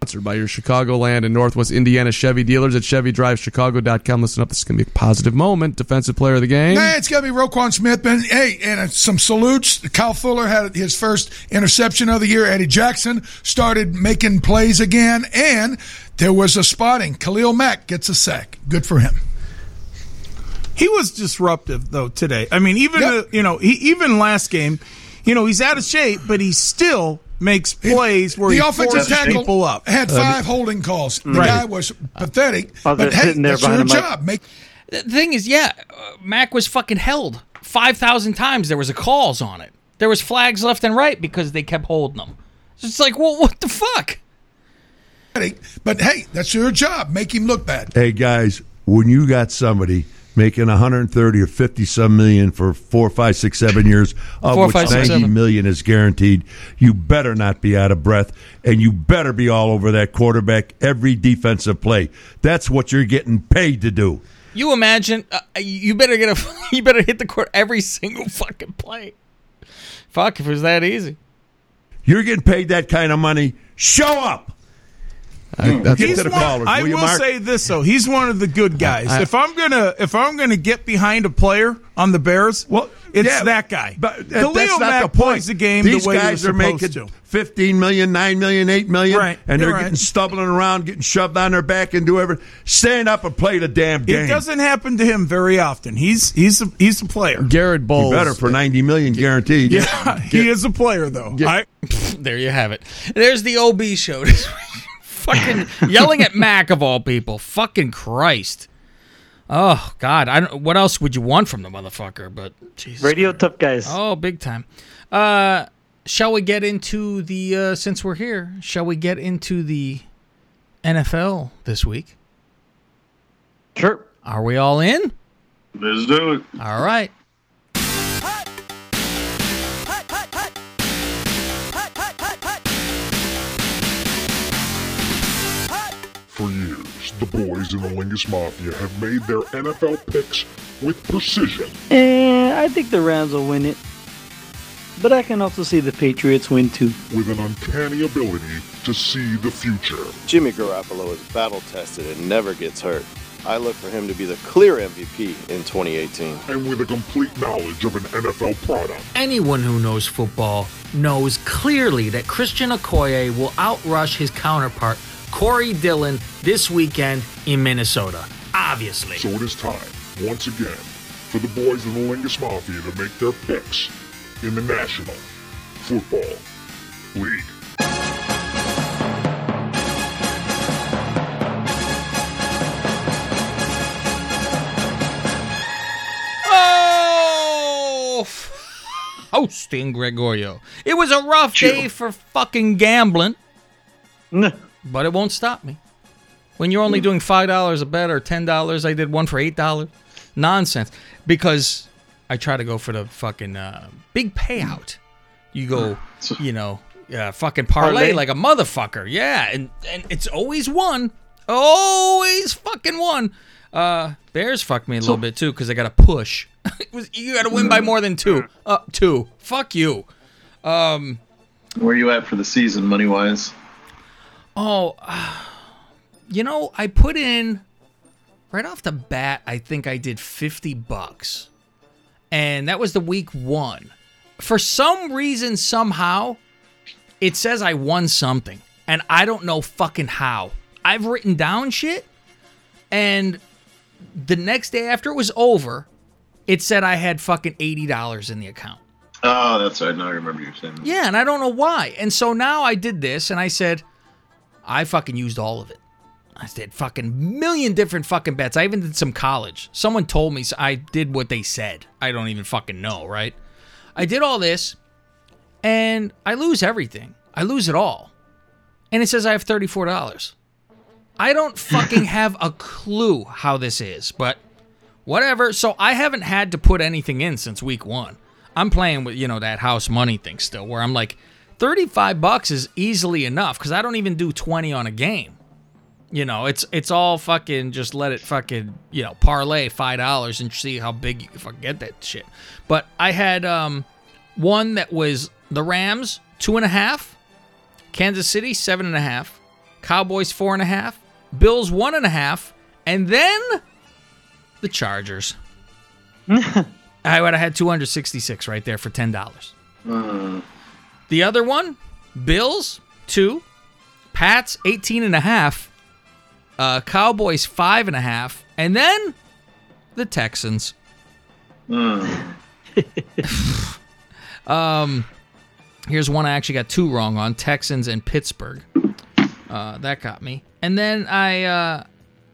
Sponsored by your Chicagoland and Northwest Indiana Chevy dealers at ChevyDriveChicago.com. Listen up, this is going to be a positive moment. Defensive player of the game. Nah, it's got to be Roquan Smith. And hey, and uh, some salutes. Kyle Fuller had his first interception of the year. Eddie Jackson started making plays again, and there was a spotting. Khalil Mack gets a sack. Good for him. He was disruptive though today. I mean, even Yep. uh, you know, he, even last game, you know, he's out of shape, but he still makes plays where the he offensive forces tackle people up. had five holding calls. The Right. guy was pathetic. But hey, sitting there that's your behind the job. Make The thing is, yeah, uh, Mack was fucking held five thousand times. There was a calls on it. There was flags left and right because they kept holding them. It's like, well, what the fuck? But hey, that's your job. Make him look bad. Hey guys, when you got somebody making 130 or 50 some million for four, five, six, seven years, of Four, which five, 90 seven. million is guaranteed, you better not be out of breath, and you better be all over that quarterback every defensive play. That's what you're getting paid to do. You imagine? Uh, you better get a. You better hit the court every single fucking play. Fuck if it was that easy. You're getting paid that kind of money. Show up. I- hmm. that's- He's to one- callers, I will will Mark? say this though, he's one of the good guys. I- if I'm gonna if I'm gonna get behind a player on the Bears, Well, it's yeah, that guy. But uh, Khalil that's not Mack the point. plays the game These the way guys you're making to. 15 million, 9 million, 8 million, Right, and they're right. getting stumbling around, getting shoved on their back and do everything. Stand up and play the damn game. It doesn't happen to him very often. He's he's a, he's a player. Garrett You Bowles. better for 90 million guaranteed. Yeah, he is a player though. I, There you have it. There's the OB show. fucking yelling at Mack of all people. Fucking Christ. Oh God, I don't. What else would you want from the motherfucker? But Jesus. Radio tough guys. Oh, big time. Uh, shall we get into the? Uh, since we're here, shall we get into the NFL this week? Sure. Are we all in? Let's do it. All right. The boys in the Lingus Mafia have made their NFL picks with precision. Eh, I think the Rams will win it. But I can also see the Patriots win too. with an uncanny ability to see the future. Jimmy Garoppolo is battle tested and never gets hurt. I look for him to be the clear MVP in 2018. And with a complete knowledge of an NFL product. Anyone who knows football knows clearly that Christian Okoye will outrush his counterpart, Corey Dillon, this weekend in Minnesota. Obviously. So it is time, once again, for the boys of the Lingus Mafia to make their picks in the National Football League. Oh, hosting Gregorio. It was a rough day for fucking gambling, but it won't stop me. When you're only doing five dollars a bet or ten dollars, I did one for eight dollars. Nonsense, because I try to go for the fucking uh, big payout. You go, you know, uh, fucking parlay Parlay. like a motherfucker. Yeah, and and it's always one, always fucking one. Uh, Bears fucked me a little bit too because I got to push. it was you got to win by more than two. Uh, two. Fuck you. Um. Where you at for the season, money wise? Oh, you know, I put in right off the bat, I think I did 50 bucks. And that was the week one. For some reason, somehow, it says I won something. And I don't know fucking how. I've written down shit. And the next day after it was over, it said I had fucking $80 in the account. Oh, that's right. Now I remember you saying. that. Yeah, and I don't know why. And so now I did this and I said, I fucking used all of it. I did fucking million different fucking bets. I even did some college. Someone told me so I did what they said. I don't even fucking know, right? I did all this and I lose everything. I lose it all. And it says I have $34. I don't fucking have a clue how this is, but whatever. So I haven't had to put anything in since week one. I'm playing with, you know, that house money thing still, where I'm like, 35 bucks is easily enough because I don't even do 20 on a game. You know, it's it's all fucking just let it fucking, you know, parlay five dollars and see how big you can fucking get that shit. But I had um one that was the Rams, two and a half, Kansas City, seven and a half, Cowboys, four and a half, Bills, one and a half, and then the Chargers. I would have had 266 right there for $10. The other one, Bills, two, Pats, 18 and a half, uh, Cowboys, five and a half, and then the Texans. um, here's one I actually got two wrong on Texans and Pittsburgh. Uh, that got me. And then I, uh,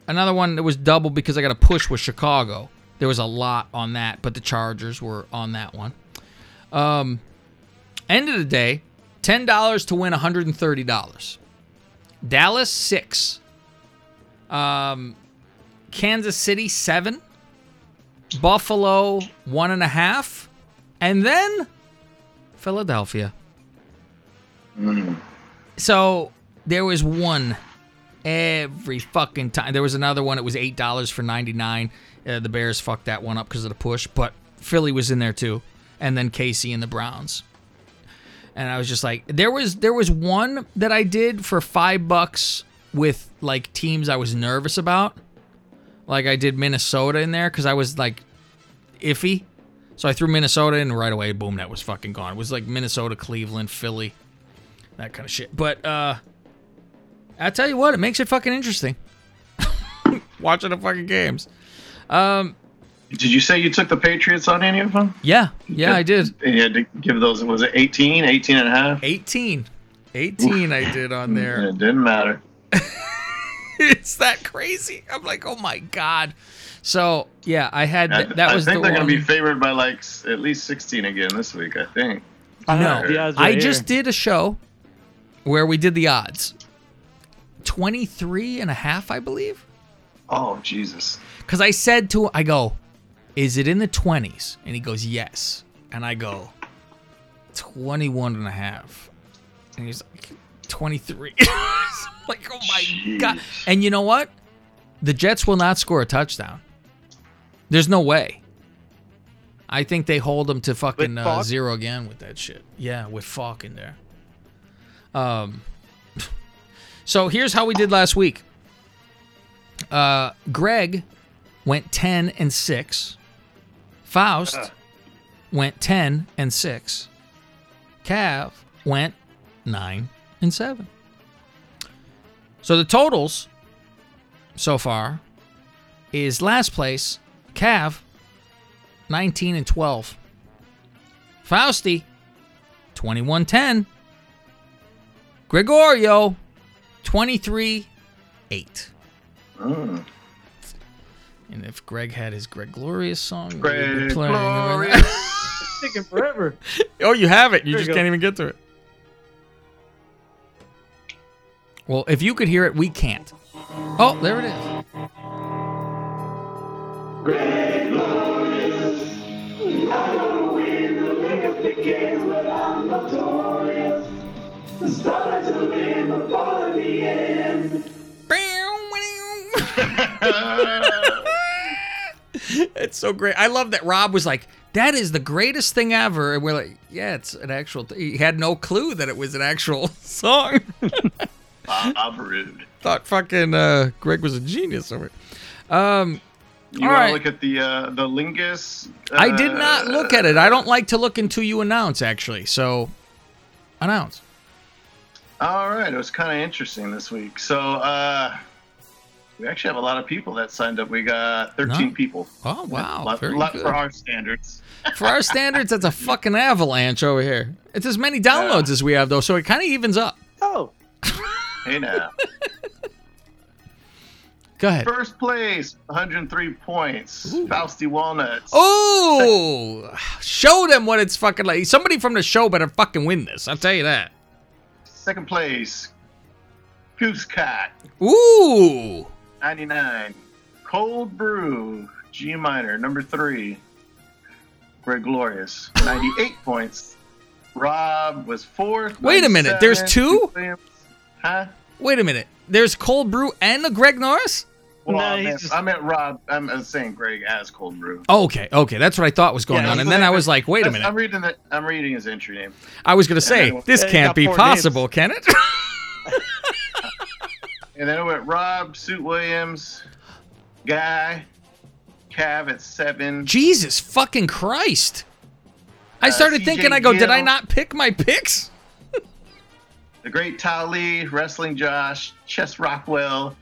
another one that was double because I got a push with Chicago. There was a lot on that, but the Chargers were on that one. Um, end of the day, ten dollars to win one hundred and thirty dollars. Dallas six. Um, Kansas City seven. Buffalo one and a half, and then Philadelphia. So there was one every fucking time. There was another one. It was eight dollars for ninety nine. Uh, the Bears fucked that one up because of the push, but Philly was in there too, and then Casey and the Browns. And I was just like, there was there was one that I did for five bucks with like teams I was nervous about. Like I did Minnesota in there because I was like iffy. So I threw Minnesota in right away. Boom, that was fucking gone. It was like Minnesota, Cleveland, Philly, that kind of shit. But uh I tell you what, it makes it fucking interesting. Watching the fucking games. Um Did you say you took the Patriots on any of them? yeah, yeah, I did. And you had to give those, was it 18, 18 and a half? 18. 18 I did on there. It didn't matter. it's that crazy. I'm like, oh my god. So yeah, I had I, th- that I was think the they're one. going to be favored by like s- at least 16 again this week, I think. no, I just did a show where we did the odds. 23 and a half, I believe. Oh, Jesus. Because I said to I go, is it in the 20s? And he goes, yes. And I go, 21 and a half. And he's like, 23. like, oh my God. And you know what? The Jets will not score a touchdown. There's no way. I think they hold them to fucking uh, zero again with that shit. Yeah, with Falk in there. Um, so here's how we did last week. Uh, Greg went 10 and 6. Faust went 10 and 6. Cav went 9 and 7. So the totals so far is last place Cav 19 and 12. Fausty 21 10. Gregorio 23 8. Mm. And if Greg had his Greg Glorious song, Greg be playing Glorious. It's taking forever. oh, you have it. You There just go. can't even get to it. Well, if you could hear it, we can't. Oh, there it is. it's so great. I love that Rob was like, "That is the greatest thing ever," and we're like, "Yeah, it's an actual." Th-. He had no clue that it was an actual song. Bob Rude. Thought fucking uh, Greg was a genius over it. Um, You want right. to look at the uh, the Lingus? I did not uh, look at it. I don't like to look until you announce, actually. So, announce. All right, it was kind of interesting this week. So uh, we actually have a lot of people that signed up. We got 13 No. people. Oh wow, a lot, very lot good. for our standards. For our standards, that's a fucking avalanche over here. It's as many downloads as we have, though, so it kind of evens up. Oh. Hey now. Go ahead. First place, 103 points. Fausty Walnuts. Oh, show them what it's fucking like. Somebody from the show better fucking win this. I'll tell you that. Second place, Goose Cat, Ooh, 99. Cold Brew, G minor, number three. Greg Glorious, 98 points. Rob was fourth. Wait a minute, there's two? Williams- Huh? wait a minute. There's cold brew and a Greg Norris. Well, No, I, meant, just- I meant Rob. I'm, I'm saying Greg as Cold Brew. Oh, okay, okay, that's what I thought was going Yeah, on, and then I was like, wait a minute." I'm reading the, I'm reading his entry name. I was gonna say Yeah, this yeah, can't be four possible, can it? And then it went Rob, Suit Williams, Guy, Cav at seven. Jesus fucking Christ! I uh, started CJ thinking, I go, did I not pick my picks? the great Tao Lee, Wrestling Josh, Chess Rockwell,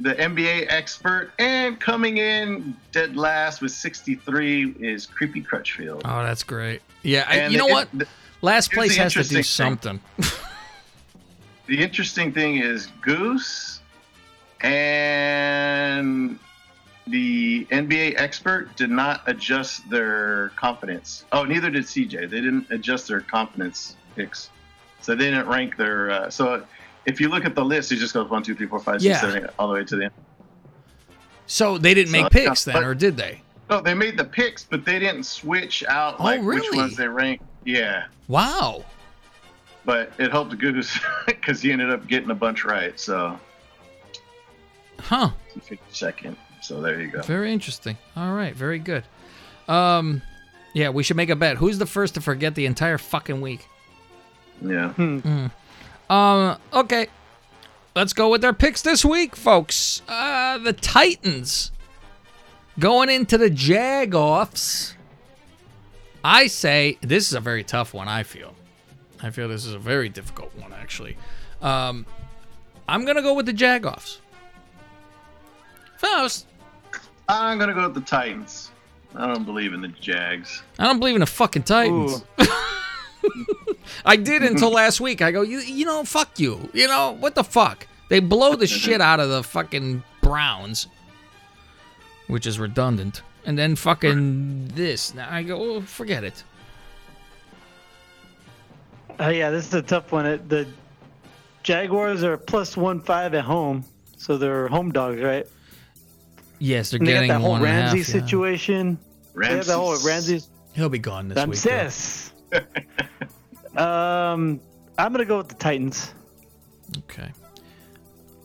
the NBA expert, and coming in dead last with 63 is Creepy Crutchfield. Oh, that's great. Yeah, I, you know what? the- Last place has to do something. The interesting thing is Goose and the NBA expert did not adjust their confidence. Oh, neither did CJ. They didn't adjust their confidence picks, so they didn't rank their. Uh, so if you look at the list, it just goes one, two, three, four, five, six, Yeah. seven, eight, all the way to the end. So they didn't So make picks then, or did they? No, they made the picks, but they didn't switch out Oh, like which ones they ranked. Yeah, Wow. But it helped Goose because he ended up getting a bunch right. So Huh. he second. So there you go. Very interesting. All right. Very good. Um, yeah, we should make a bet. Who's the first to forget the entire fucking week? Yeah. Hmm. Mm. Um. Okay. Let's go with our picks this week, folks. Uh, the Titans going into the Jagoffs. I say this is a very tough one. I feel. I feel this is a very difficult one, actually. Um, I'm gonna go with the Jagoffs. Faust. I'm gonna go with the Titans. I don't believe in the Jags. I don't believe in the fucking Titans. I did until last week. I go, you, you know, fuck you. You know, what the fuck? They blow the shit out of the fucking Browns, which is redundant. And then fucking this. Now I go, oh, forget it. Oh yeah, this is a tough one. It- The Jaguars are plus one five at home, so they're home dogs, right? Yes, they're And they got getting that whole one and a half, Ramsey yeah. situation. They have that whole Ramsey. He'll be gone this week. though. Um, I'm gonna go with the Titans. Okay.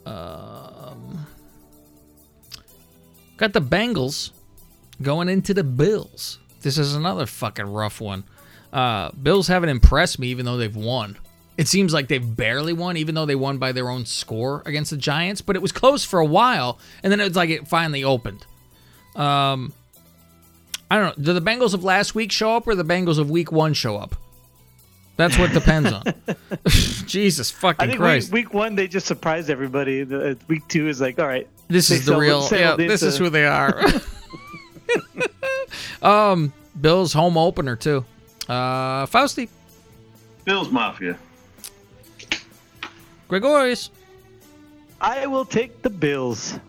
Um, got the Bengals going into the Bills. This is another fucking rough one. Uh, Bills haven't impressed me, even though they've won. It seems like they've barely won, even though they won by their own score against the Giants. But it was close for a while, and then it was like it finally opened. Um, I don't know. Do the Bengals of last week show up, or the Bengals of Week One show up? That's what depends on. Jesus I fucking think Christ! week, week one they just surprised everybody. The, uh, week two is like, all right, This is the real. Yeah, this is who they are. um, Bills home opener too. Uh, Fausty, Bills Mafia. Gregorius. I will take the Bills.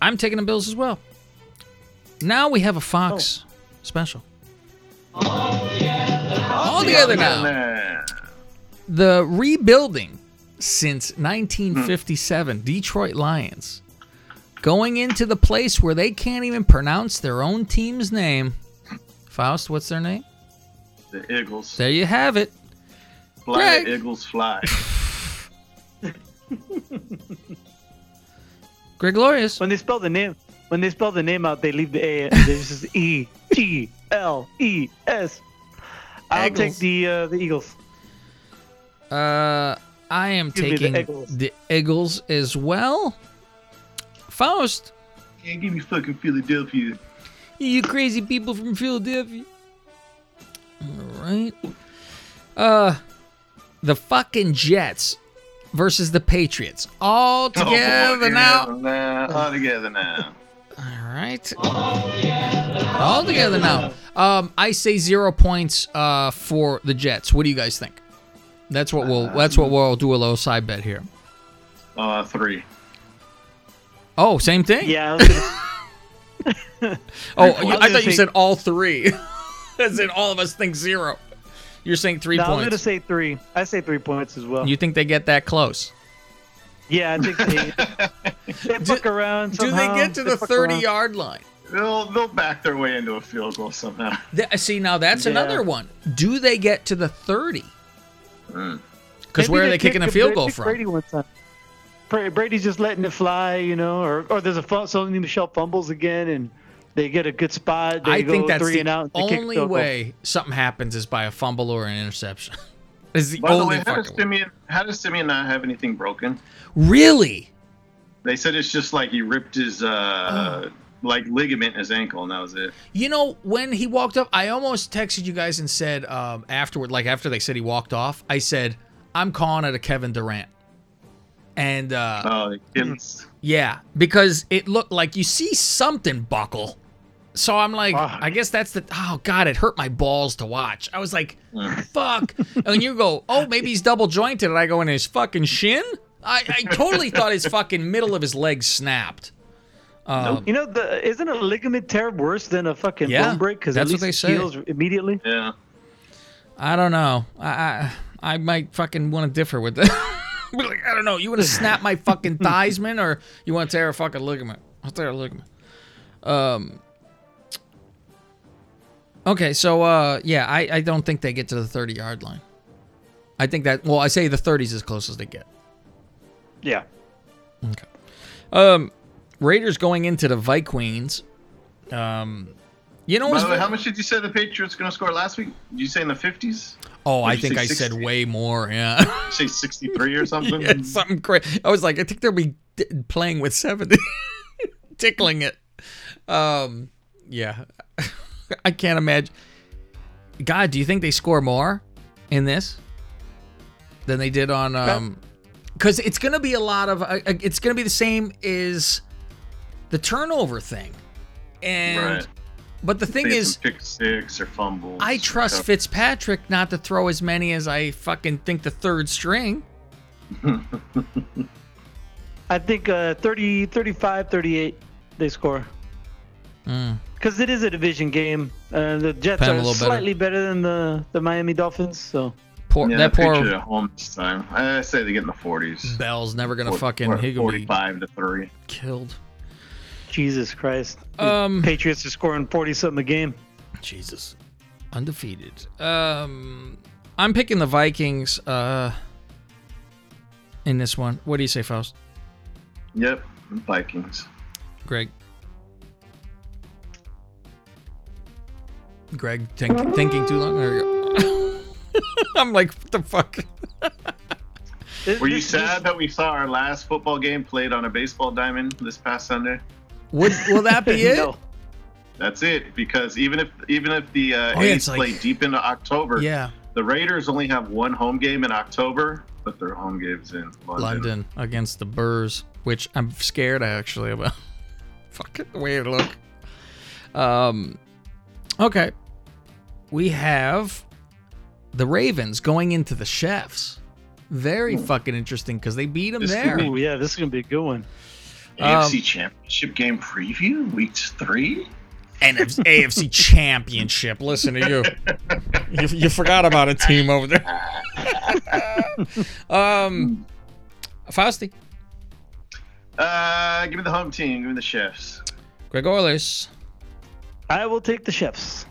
I'm taking the Bills as well. Now we have a Fox Oh. special. All together now. The rebuilding since 1957 Detroit Lions going into the place where they can't even pronounce their own team's name. Faust, what's their name? The Eagles. There you have it. Fly, Greg. the Eagles fly. Gregorius. When they spell the name, when they spell the name out, they leave the A. and It's just E G L E S. I'll Eagles. take the uh, the Eagles. Uh, I am Excuse me, the taking Eagles. the Eagles as well. Faust. man. Give me fucking Philadelphia. You crazy people from Philadelphia. All right. Uh, the fucking Jets versus the Patriots. All together Oh, now. now. All together now. All right. All together now. Um, I say zero points uh, for the Jets. What do you guys think? That's what we'll. That's what we'll do a little side bet here. Uh, three. Oh, same thing. Yeah. Gonna- Oh, I I gonna thought you said all three. As in all of us think zero. You're saying three no, I was points. gonna say three. I say three points as well. You think they get that close? yeah, I think they, they fuck around. Do they get to the 30 around. yard line? They'll they'll back their way into a field goal somehow. Th- See, now that's Yeah. another one. Do they get to the 30? Mm. Because Maybe where are they they kicking kick a field goal from? Brady one time. Brady's just letting it fly, you know, or or there's a fun, Sony Michel fumbles again, and they get a good spot. They I go think that's three the and out. and they kick a only field goal. way something happens is by a fumble or an interception. is the By the only way, how does. Simeon how does Simeon not have anything broken? Really? They said it's just like he ripped his Oh. uh like ligament in his ankle and that was it. You know, when he walked up, I almost texted you guys and said um, afterward, like after they said he walked off, I said, I'm calling it a Kevin Durant. And uh, Oh, yeah, because it looked like you see something buckle. So I'm like, I guess that's the. Oh God, it hurt my balls to watch. I was like, fuck. and you go, oh, maybe he's double jointed. And I go in his fucking shin. I, I totally thought his fucking middle of his leg snapped. Um, You know, the isn't a ligament tear worse than a fucking Yeah, bone break? Because that's at what least they it say. heals immediately. Yeah. I don't know. I I, I might fucking want to differ with that. Like, I don't know. You want to snap my fucking thighs, man, or you want to tear a fucking ligament? I'll tear a ligament. Um. Okay, so uh, yeah, I I don't think they get to the thirty yard line. I think that well, I say the 30s as close as they get. Yeah. Okay. Um, Raiders going into the Vikings. Um, you know By the way, how much did you say the Patriots going to score last week? Did you say in the fifties? Oh, I think say I said way more. Yeah. Say sixty three or something. yeah, something crazy. I was like, I think they'll be d- playing with 70, tickling it. Um, yeah. I can't imagine. God, do you think they score more in this than they did on? Um, because it's gonna be a lot of. Uh, uh, it's gonna be the same as the turnover thing, and Right. but the thing is, pick six or fumbles. I trust Stuff. Fitzpatrick not to throw as many as I fucking think the third string. I think uh, 30, 35, 38 they score. Mm. Because it is a division game. Uh, the Jets Penn are little better. slightly better. than the, the Miami Dolphins. So Poor yeah, that poor at home this time. I say they get in the forties. Bell's never gonna Or- fucking or he gonna be 45 to three. killed. Jesus Christ. Um, Patriots are scoring 40 something a game. Jesus, undefeated. Um, I'm picking the Vikings. Uh, in this one, what do you say, Faust? Yep, Vikings. Greg. Greg, think, thinking too long. There you go. I'm like, what the fuck? Were you sad that we saw our last football game played on a baseball diamond this past Sunday? Would will that be it? No. That's it. Because even if even if the uh, Oh, yeah, A's it's like- play deep into October, Yeah, the Raiders only have one home game in October, but their home game's in London. London against the Burrs, which I'm scared actually about. Fucking the way it look. Um, okay, we have the Ravens going into the Chefs. Very fucking interesting because they beat them This there. could Ooh, yeah, this is going to be a good one. AFC Um, Championship game preview, week three. NFC, AFC Championship. Listen to you. you. You forgot about a team over there. um, Fausty, Uh, give me the home team. Give me the Chefs. Greg Orles, I will take the Chefs.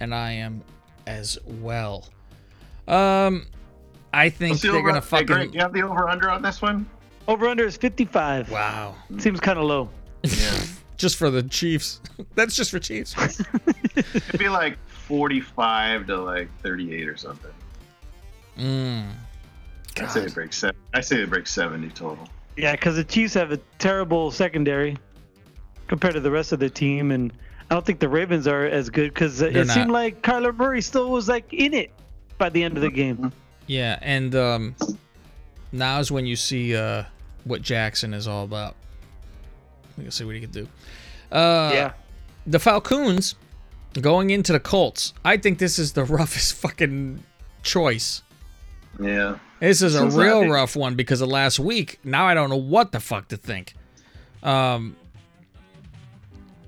And I am as well. Um, I think the they're over- gonna hey, fucking. Greg, you have the over under on this one? Over under is 55. Wow. Seems kind of low. Yeah. Just for the Chiefs. That's just for Chiefs. It'd be like 45 to like 38 or something. Mm. I say it breaks. seven. I say they break 70 total. Yeah, because the Chiefs have a terrible secondary compared to the rest of the team, and I don't think the Ravens are as good because it They're seemed like Kyler Murray still was like in it by the end of the game. Yeah, and um, is when you see uh, what Jackson is all about. We can see what he can do. Uh, Yeah. The Falcons going into the Colts. I think this is the roughest fucking choice. Yeah. This is a real rough one because of last week. Now I don't know what the fuck to think. Um,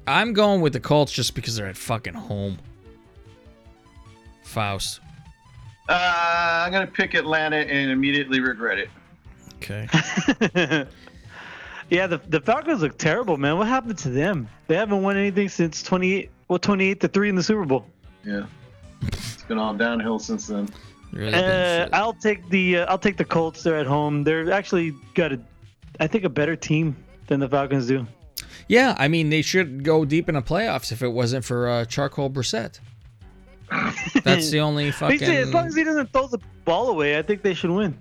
I'm going with the Colts just because they're at fucking home. Faust. Uh, I'm gonna pick Atlanta and immediately regret it. Okay. Yeah, the the Falcons look terrible, man. What happened to them? They haven't won anything since 28, well, 28 to three in the Super Bowl. Yeah. It's been all downhill since then. Uh, I'll take the uh, I'll take the Colts. They're at home. They're actually got a, I think a better team than the Falcons do. Yeah, I mean they should go deep in the playoffs if it wasn't for uh, Charcoal Brissett. That's the only fucking. as long as he doesn't throw the ball away, I think they should win.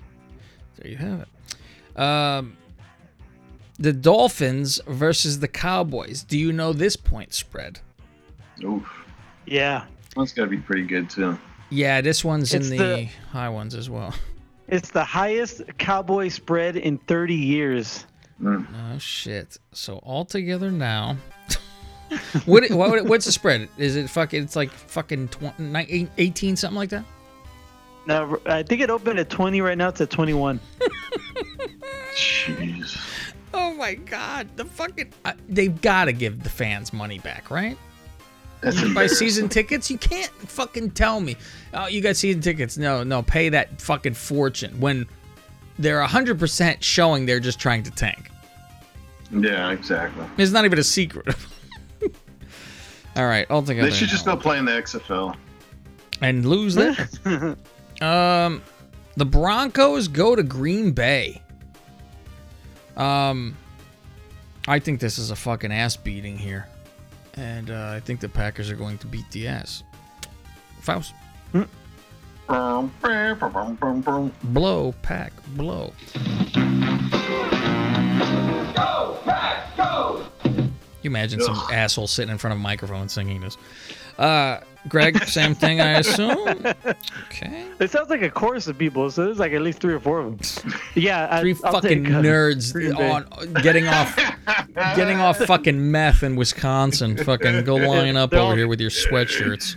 There you have it. Um, the Dolphins versus the Cowboys. Do you know this point spread? Oof. Yeah. That's gotta be pretty good too. Yeah, this one's It's in the, the- high ones as well. It's the highest Cowboy spread in 30 years. Mm. Oh shit! So altogether now, what, what what's the spread? Is it fucking? It's like fucking 20, nine- 18 something like that. Now I think it opened at 20. Right now it's at 21. Jeez. Oh my god! The fucking uh, they've got to give the fans money back, right? Buy season tickets, you can't fucking tell me. Oh, you got season tickets? No, no, pay that fucking fortune when they're hundred percent showing they're just trying to tank. Yeah, exactly. It's not even a secret. All right, altogether. They should just go play in the XFL. and lose there. um, the Broncos go to Green Bay. Um, I think this is a fucking ass beating here, and uh, I think the Packers are going to beat the ass. Faust, blow, pack, blow. Go, pack, go. You imagine some asshole sitting in front of a microphone singing this. Uh, Greg, same thing, I assume. Okay. It sounds like a chorus of people, so there's like at least three or four of them. Yeah, Three I'll fucking nerds on getting off, getting off fucking meth in Wisconsin. Fucking go line up They're over all- here with your sweatshirts.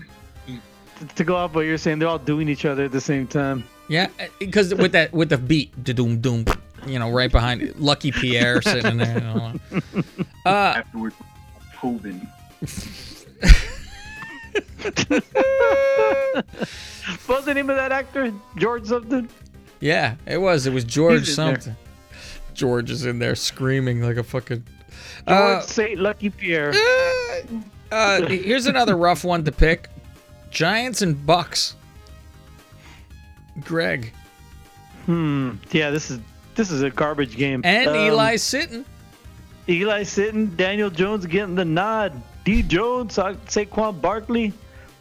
To go off what you're saying, they're all doing each other at the same time. Yeah, because with that with the beat, doom doom, you know, right behind it. Lucky Pierre sitting there. You know. Uh, Afterwards, Hoven. What was the name of that actor? George something? yeah, it was. It was George He's in there. something. George is in there screaming like a fucking. George Uh, Saint Lucky Pierre. uh, here's another rough one to pick: Giants and Bucks. Greg Hmm. Yeah, this is this is a garbage game. and Um, Eli sitting. Eli sitting. Daniel Jones getting the nod. D Jones, Sa- Saquon Barkley.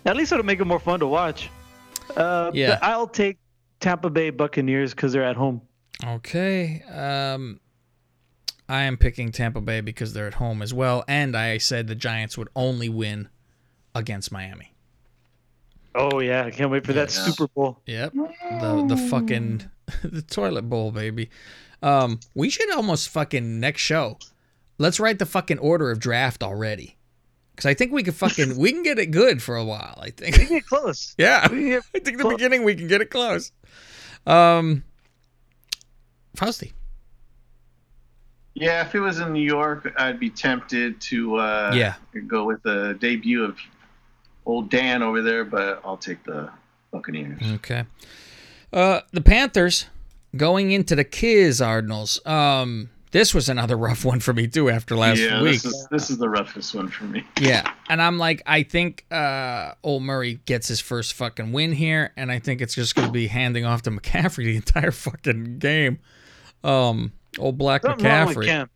At least it'll make it more fun to watch. Uh, Yeah. I'll take Tampa Bay Buccaneers because they're at home. Okay. Um, I am picking Tampa Bay because they're at home as well, and I said the Giants would only win against Miami. Oh yeah, I can't wait for that Yeah. Super Bowl. Yep. The the fucking the toilet bowl, baby. Um, we should almost fucking next show. Let's write the fucking order of draft already. Cause I think we can fucking we can get it good for a while. I think. We can get close. Yeah. We can get I think the beginning we can get it close. Um, Fausty. Yeah, if it was in New York, I'd be tempted to uh, Yeah. go with the debut of old Dan over there, but I'll take the Buccaneers. Okay. Uh, the Panthers going into the Kiz Cardinals. Um, this was another rough one for me too after last yeah, week. this is this is the roughest one for me. Yeah, and I'm like, I think uh, old Murray gets his first fucking win here, and I think it's just going to be handing off to McCaffrey the entire fucking game. Um, old Black Something wrong with McCaffrey. Cam.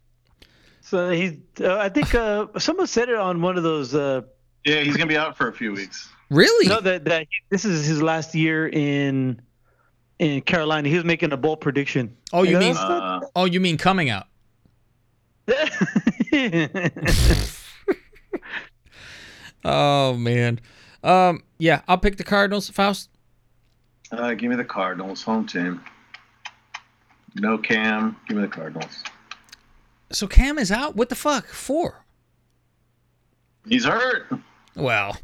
So he, Uh, I think uh, someone said it on one of those. Uh, Yeah, he's gonna be out for a few weeks. Really? No, that that this is his last year in in Carolina. He was making a bold prediction. Oh, you mean "That's not- oh, you mean coming out? Oh man. Um. Yeah, I'll pick the Cardinals. Faust. Uh, give me the Cardinals, home team. No Cam. Give me the Cardinals. So Cam is out. What the fuck for? He's hurt. Well,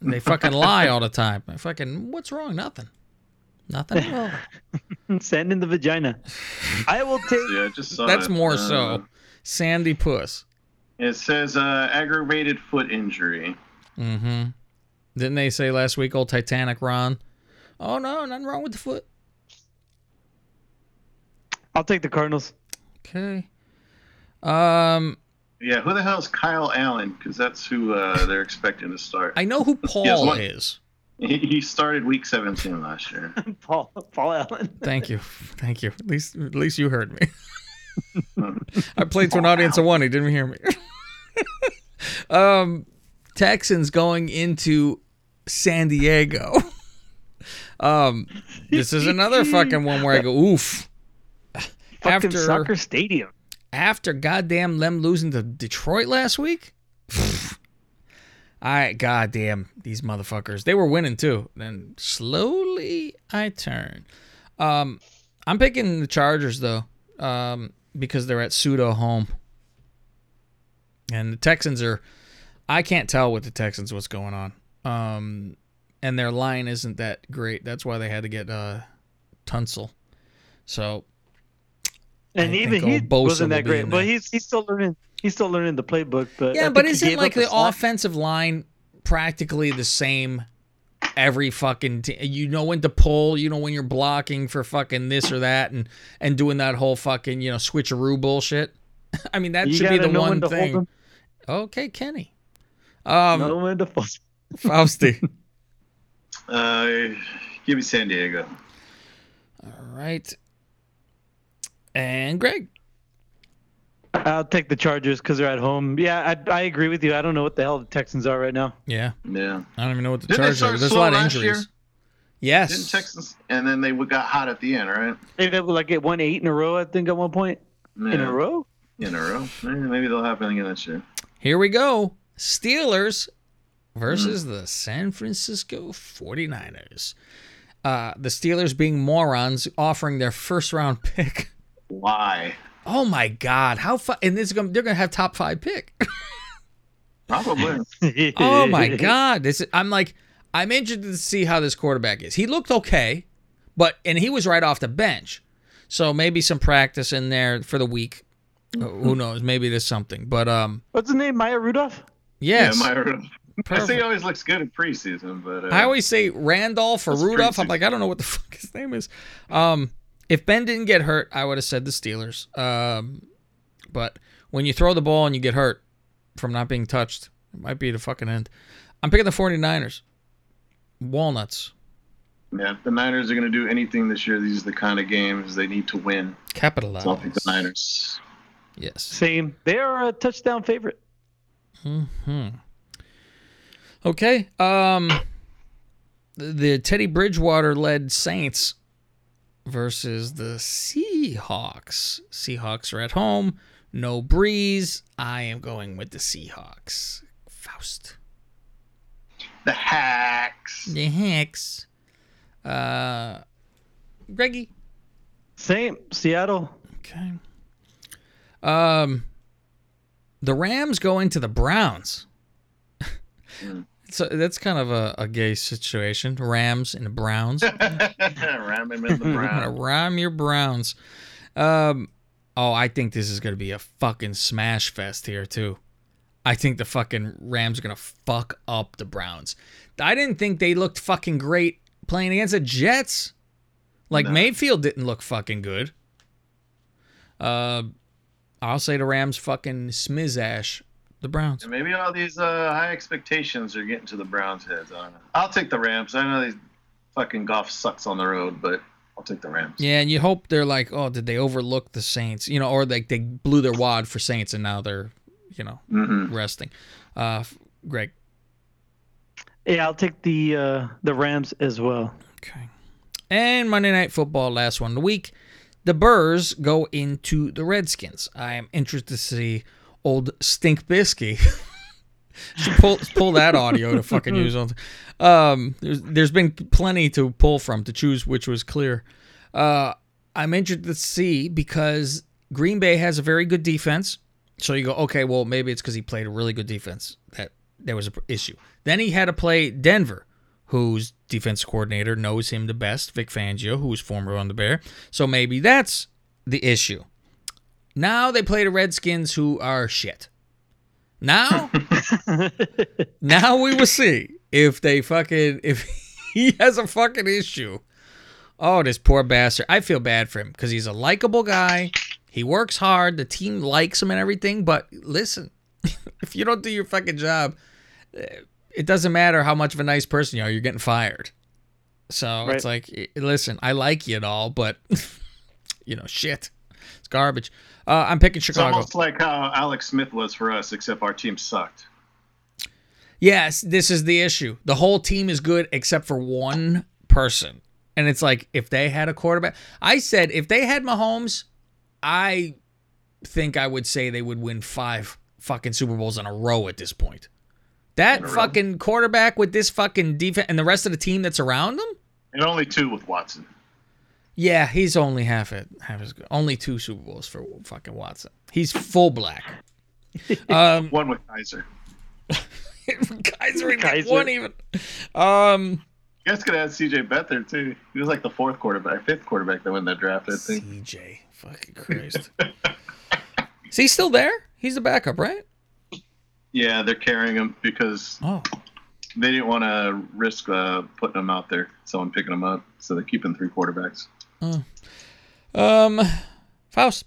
they fucking lie all the time. I fucking what's wrong? Nothing. Nothing at all. Sand in the vagina. I will take. Yeah, I just saw That's it. more Uh, so. Sandy Puss. It says uh, aggravated foot injury. Mm-hmm. Didn't they say last week, old Titanic Ron? Oh no, nothing wrong with the foot. I'll take the Cardinals. Okay. Um, Yeah, who the hell is Kyle Allen? Because that's who uh, they're expecting to start. I know who Paul He one- is. He, he started week 17 last year. Paul Paul Allen. Thank you, thank you. At least, at least you heard me. I played to an audience of one. He didn't hear me. um, Texans going into San Diego. um, this is another fucking one where I go, oof. Fucking soccer stadium. After goddamn them losing to Detroit last week. I goddamn these motherfuckers. They were winning too. Then slowly I turn. Um, I'm picking the Chargers though, um, because they're at pseudo home, and the Texans are. I can't tell with the Texans what's going on. Um, and their line isn't that great. That's why they had to get uh, Tunsil. So And I even think he Bosa wasn't that great, but he's he's still learning. He's still learning the playbook. But Yeah, but he isn't like the slot. offensive line practically the same every fucking t- you know when to pull, you know when you're blocking for fucking this or that and and doing that whole fucking, you know, switcheroo bullshit. I mean, that You should be the one when to hold thing. Okay, Kenny. Um Know when to fall. Fausty. Uh, give me San Diego. All right. And Greg. I'll take the Chargers because they're at home. Yeah, I, I agree with you. I don't know what the hell the Texans are right now. Yeah. Yeah. I don't even know what the Didn't Chargers are. There's a lot of injuries. year? Yes. Didn't Texans, and then they got hot at the end, right? They got like it won eight in a row. I think at one point in a row. In a row. Maybe they'll happen again this year. Here we go. Steelers versus the San Francisco 49ers. Uh, the Steelers being morons offering their first round pick. Why? Oh my God. How fu- and this is gonna, they're going to have top 5 pick. Probably. oh my God. This is, I'm like I'm interested to see how this quarterback is. He looked okay, but and he was right off the bench. So maybe some practice in there for the week. Uh, Who knows? Maybe there's something. But um What's his name? Maya Rudolph. yes. Yeah, Myra. I Perfect. think he always looks good in preseason, but uh, I always say Randolph or That's Rudolph. I'm like, I don't know what the fuck his name is. Um, if Ben didn't get hurt, I would have said the Steelers. Um, but when you throw the ball and you get hurt from not being touched, it might be the fucking end. I'm picking the 49ers. Walnuts. yeah, if the Niners are going to do anything this year. These are the kind of games they need to win. Capitalize. So I'll pick the Niners. Yes. Same. They are a touchdown favorite. Hmm. Okay. Um, the, the Teddy Bridgewater led Saints versus the Seahawks. Seahawks are at home. No Brees. I am going with the Seahawks. Faust. The Hacks. The Hacks. Uh, Greggy. Same. Seattle. Okay. Um, the Rams go into the Browns. So that's kind of a, a gay situation. Rams and Browns. Ram him in the I'm Brown. gonna ram your Browns. Um, oh, I think this is gonna be a fucking smash fest here too. I think the fucking Rams are gonna fuck up the Browns. I didn't think they looked fucking great playing against the Jets. Like No. Mayfield didn't look fucking good. Uh, I'll say the Rams fucking smizash the Browns. Maybe all these uh, high expectations are getting to the Browns' heads. I don't know. I'll take the Rams. I know these fucking golf sucks on the road, but I'll take the Rams. Yeah, and you hope they're like, oh, did they overlook the Saints? You know, or like they blew their wad for Saints and now they're, you know, Mhm. resting. Uh, Greg. Yeah, I'll take the uh, the Rams as well. Okay. And Monday Night Football, last one of the week. The Burrs go into the Redskins. I am interested to see old Stink Bisky. Should pull pull that audio to fucking use on. Um, there's there's been plenty to pull from to choose which was clear. Uh, I'm interested to see because Green Bay has a very good defense. So you go, okay, well maybe it's because he played a really good defense that there was an issue. Then he had to play Denver, whose defense coordinator knows him the best, Vic Fangio, who was former on the Bear. So maybe that's the issue. Now they play the Redskins, who are shit. Now, now we will see if they fucking if he has a fucking issue. Oh, this poor bastard. I feel bad for him because he's a likable guy. He works hard. The team likes him and everything. But listen, if you don't do your fucking job, eh, it doesn't matter how much of a nice person you are. You're getting fired. So Right. it's like, eh, listen, I like you and all, but you know, shit, it's garbage. Uh, I'm picking Chicago. It's almost like how Alex Smith was for us, except our team sucked. Yes, this is the issue. The whole team is good except for one person. And it's like if they had a quarterback, I said if they had Mahomes, I think I would say they would win five fucking Super Bowls in a row at this point. That fucking quarterback with this fucking defense and the rest of the team that's around him? And only two with Watson. Yeah, he's only half it, half as good. Only two Super Bowls for fucking Watson. He's full black. Um, One with Kizer. Kizer, ain't Kizer. one even. Um, You guys could add CJ Beathard too. He was like the fourth quarterback, fifth quarterback that won that draft. I think. CJ, fucking Christ. Is he still there? He's the backup, right? Yeah, they're carrying him because oh. they didn't want to risk uh, putting him out there, someone picking him up. So they're keeping three quarterbacks. Oh. Um, Faust.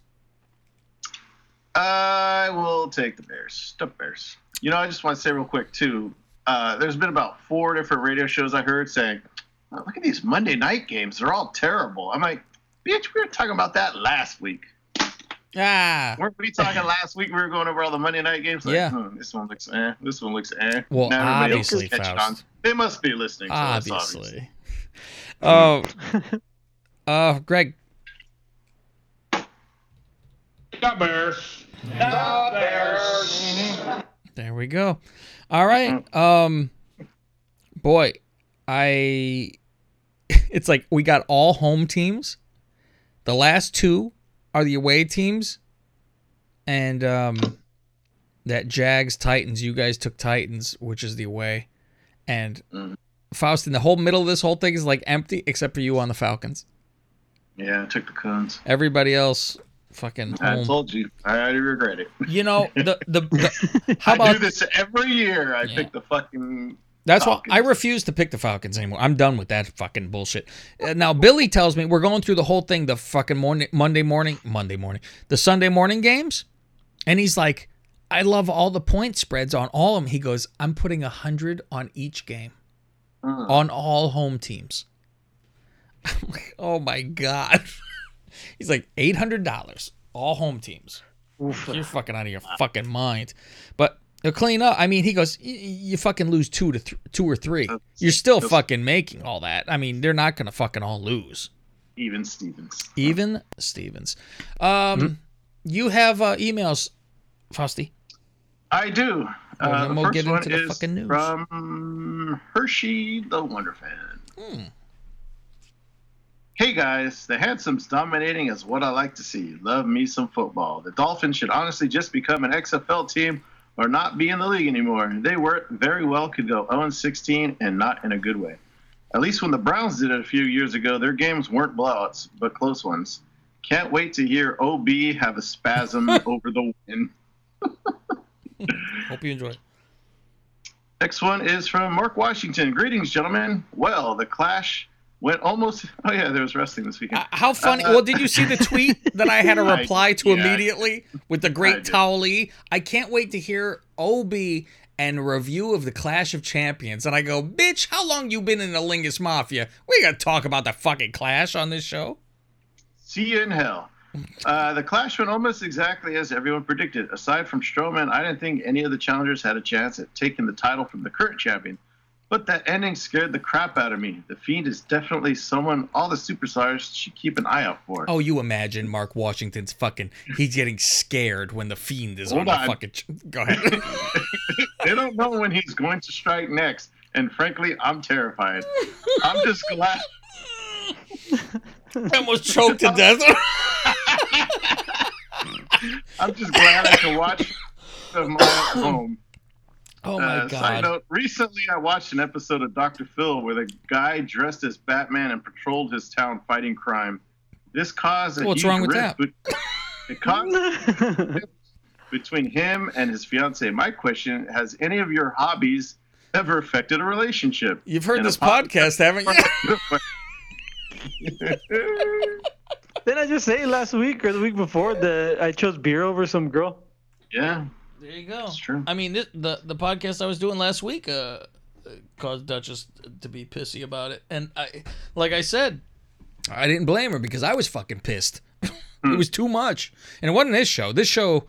I will take the Bears. The Bears. You know, I just want to say real quick too. Uh, there's been about four different radio shows I heard saying, oh, "Look at these Monday night games; they're all terrible." I'm like, "Bitch, we were talking about that last week. Ah, weren't we talking last week? We were going over all the Monday night games. Like, Yeah. hmm, this one looks eh. This one looks eh. Well, Now everybody else is obviously, Faust. on. They must be listening. To us, Obviously. Oh, uh, Greg. The Bears. The Bears. There we go. All right. Um, boy, I. It's like we got all home teams. The last two are the away teams, and um, that Jags Titans. You guys took Titans, which is the away, and Faust in the whole middle of this whole thing is like empty except for you on the Falcons. Yeah, I took the Coons. Everybody else, fucking I told you. I already regret it. You know the the, the how I about do this every year. I pick the fucking. That's why I refuse to pick the Falcons anymore. I'm done with that fucking bullshit. Uh, Now Billy tells me we're going through the whole thing, the fucking morning, Monday morning, Monday morning, the Sunday morning games, and he's like, "I love all the point spreads on all of them." He goes, "I'm putting a hundred on each game, on all home teams." I'm like, "Oh my god!" he's like, eight hundred dollars, all home teams. You're fucking out of your fucking mind. But they'll clean up. I mean, he goes, "Y- y- you fucking lose two to th- two or three. You're still fucking making all that. I mean, they're not gonna fucking all lose. Even Stevens. Even Stevens. Um, you have uh, emails, Frosty. I do. Uh, then the we'll first get one into the is fucking news. from Hershey the Wonder Fan. Hmm. Hey guys, the handsomes dominating is what I like to see. Love me some football. The Dolphins should honestly just become an XFL team or not be in the league anymore. They were very well could go 0-16 and not in a good way. At least when the Browns did it a few years ago, their games weren't blowouts, but close ones. Can't wait to hear OB have a spasm over the win. Hope you enjoy. Next one is from Mark Washington. Greetings, gentlemen. Well, the clash went almost. Oh yeah, there was wrestling this weekend. How funny! Uh, well, did you see the tweet that I had I- reply to yeah. immediately with the great. Towley? I can't wait to hear Ob and review of the Clash of Champions. And I go, bitch, how long you been in the Lingus Mafia? We gotta talk about the fucking Clash on this show. See you in hell. Uh, the clash went almost exactly as everyone predicted. Aside from Strowman, I didn't think any of the challengers had a chance at taking the title from the current champion. But that ending scared the crap out of me. The Fiend is definitely someone all the superstars should keep an eye out for. Oh, you imagine Mark Washington's fucking. He's getting scared when the fiend is Hold on, on. the fucking. ch- Go ahead. they don't know when he's going to strike next, and frankly, I'm terrified. I'm just glad. I almost choked to death. I'm just glad I can watch my home. Oh my Uh, Side god. note: Recently, I watched an episode of Doctor Phil where the guy dressed as Batman and patrolled his town fighting crime. This caused a What's huge wrong with rift that? bet- It caused a between him and his fiance. My question: Has any of your hobbies ever affected a relationship? You've heard And a this podcast, haven't you? Didn't I just say last week or the week before that I chose beer over some girl? Yeah. There you go. It's true. I mean, this, the the podcast I was doing last week uh, caused Duchess to be pissy about it, and I, like I said, I didn't blame her because I was fucking pissed. it was too much, and it wasn't this show. This show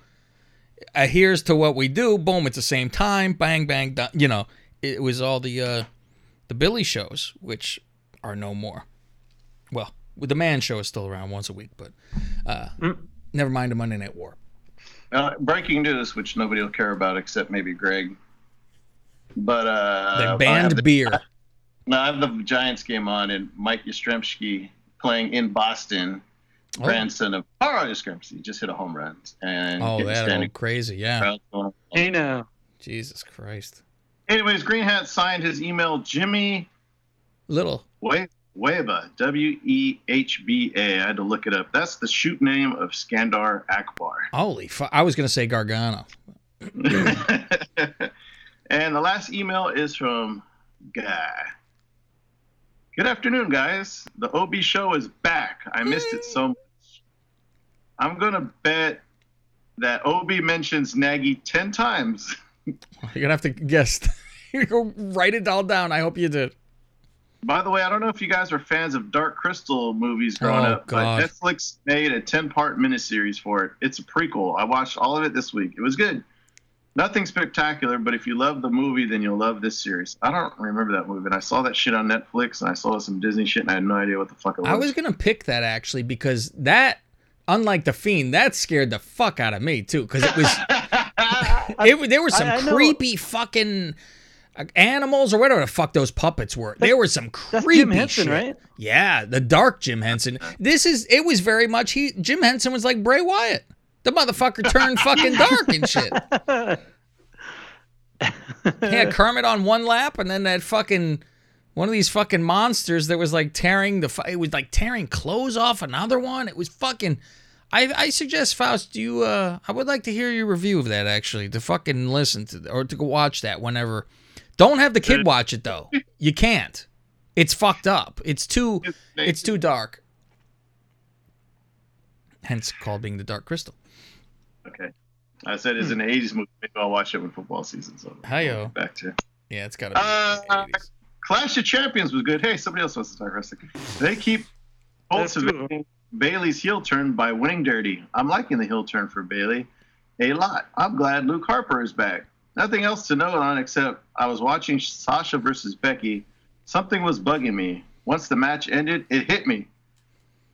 adheres to what we do. Boom, it's the same time. Bang, bang, done. You know, it was all the uh, the Billy shows, which are no more. Well, the Man Show is still around once a week, but uh, never mind the Monday Night War. Uh, breaking news, which nobody will care about except maybe Greg. But uh, They banned the- beer. No, I have the Giants game on, and Mike Yastrzemski playing in Boston, Oh. grandson of Carl Yastrzemski, just hit a home run. And Oh, getting that old crazy, yeah. crowd going. Hey now. Jesus Christ. Anyways, Green Hat signed his email Jimmy Little. We- Wehba, W E H B A. I had to look it up. That's the shoot name of Skandar Akbar. Holy fuck. I was going to say Gargano. And the last email is from Guy. Good afternoon, guys. The OB show is back. I missed it so much. I'm going to bet that OB mentions Nagy 10 times. You're going to have to guess. you go write it all down. I hope you did. By the way, I don't know if you guys were fans of Dark Crystal movies growing Oh, up, God. but Netflix made a 10 part miniseries for it. It's a prequel. I watched all of it this week. It was good. Nothing spectacular, but if you love the movie, then you'll love this series. I don't remember that movie, and I saw that shit on Netflix, and I saw some Disney shit, and I had no idea what the fuck it was. I was going to pick that actually because that, unlike The Fiend, that scared the fuck out of me too because it was. it, there were some I- I know- creepy fucking animals or whatever the fuck those puppets were. There were some creepy Jim Henson, shit. right? Yeah, the dark Jim Henson. This is it was very much he Jim Henson was like Bray Wyatt. The motherfucker turned fucking dark and shit. He had Kermit on one lap and then that fucking one of these fucking monsters that was like tearing the it was like tearing clothes off another one. It was fucking I, I suggest Faust you uh I would like to hear your review of that actually to fucking listen to or to go watch that whenever don't have the kid watch it though. You can't. It's fucked up. It's too it's too dark. Hence called being the Dark Crystal. Okay. I said it's an 80s movie. Maybe I'll watch it when football season's over. Hi-yo. back to Yeah, it's gotta be Uh, Clash of Champions was good. Hey, somebody else wants to talk wrestling. They keep cultivating Bayley's heel turn by winning dirty. I'm liking the heel turn for Bailey a lot. I'm glad Luke Harper is back. Nothing else to note on except I was watching Sasha versus Becky. Something was bugging me. Once the match ended, it hit me.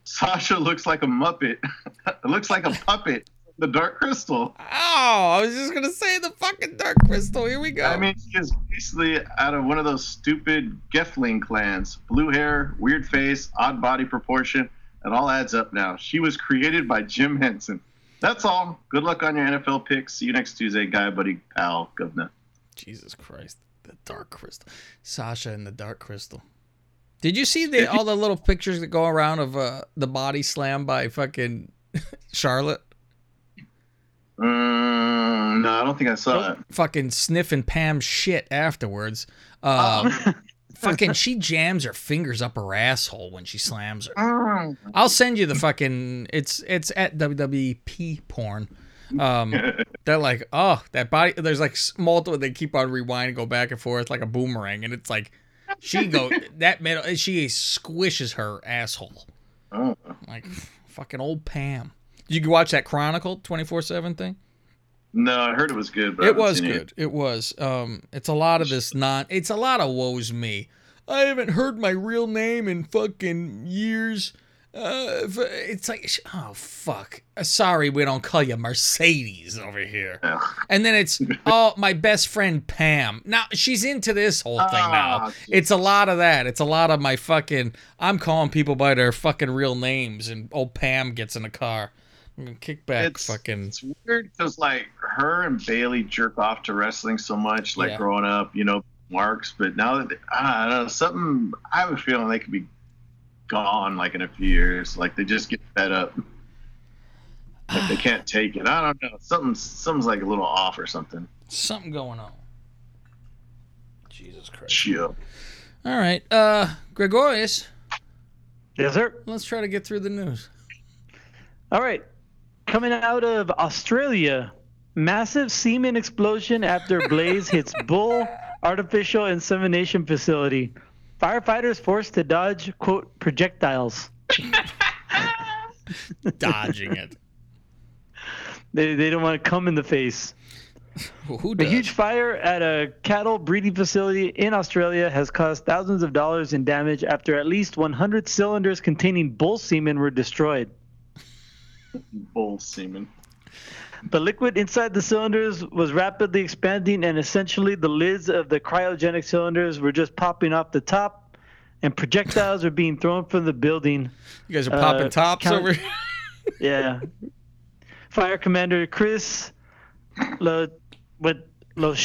Sasha looks like a muppet. it looks like a puppet. The Dark Crystal. Oh, I was just gonna say the fucking Dark Crystal. Here we go. I mean, she is basically out of one of those stupid Gelfling clans. Blue hair, weird face, odd body proportion. It all adds up now. She was created by Jim Henson. That's all. Good luck on your NFL picks. See you next Tuesday, guy, buddy, pal, governor. Jesus Christ, the Dark Crystal, Sasha and the Dark Crystal. Did you see the all the little pictures that go around of uh, the body slam by fucking Charlotte? Mm, no, I don't think I saw it. Fucking sniffing Pam's shit afterwards. Uh, fucking, she jams her fingers up her asshole when she slams her. I'll send you the fucking. It's it's at WWP porn. Um, they're like, oh, that body. There's like multiple. They keep on rewind and go back and forth like a boomerang, and it's like she go that middle. She squishes her asshole. Oh. Like fucking old Pam. Did you watch that Chronicle twenty four seven thing? No, I heard it was good, but It was good. It was. Um, it's a lot of this non. It's a lot of woes me. I haven't heard my real name in fucking years. Uh, it's like, oh fuck. Uh, Sorry, we don't call you Mercedes over here. And then it's, oh, my best friend Pam. Now she's into this whole thing now. Ah, It's a lot of that. It's a lot of my fucking. I'm calling people by their fucking real names, and old Pam gets in the car. I'm gonna kick back. It's- fucking. It's weird because like her and Bayley jerk off to wrestling so much, like Yeah. growing up, you know, marks. But now that they, I don't know, something I have a feeling they could be gone like in a few years. Like they just get fed up. Like they can't take it. I don't know. Something something's like a little off or something. Something going on. Jesus Christ. Chill. All right, uh, Gregorius. Yes, sir. Let's try to get through the news. All right. Coming out of Australia, massive semen explosion after blaze hits bull artificial insemination facility. Firefighters forced to dodge quote projectiles. Dodging it. They, they don't want to come in the face. Who A huge fire at a cattle breeding facility in Australia has caused thousands of dollars in damage after at least 100 cylinders containing bull semen were destroyed. Bull semen. The liquid inside the cylinders was rapidly expanding, and essentially the lids of the cryogenic cylinders were just popping off the top, and projectiles were being thrown from the building. You guys are popping Uh, tops count- over here. Yeah. Fire Commander Chris Lo, what, Los,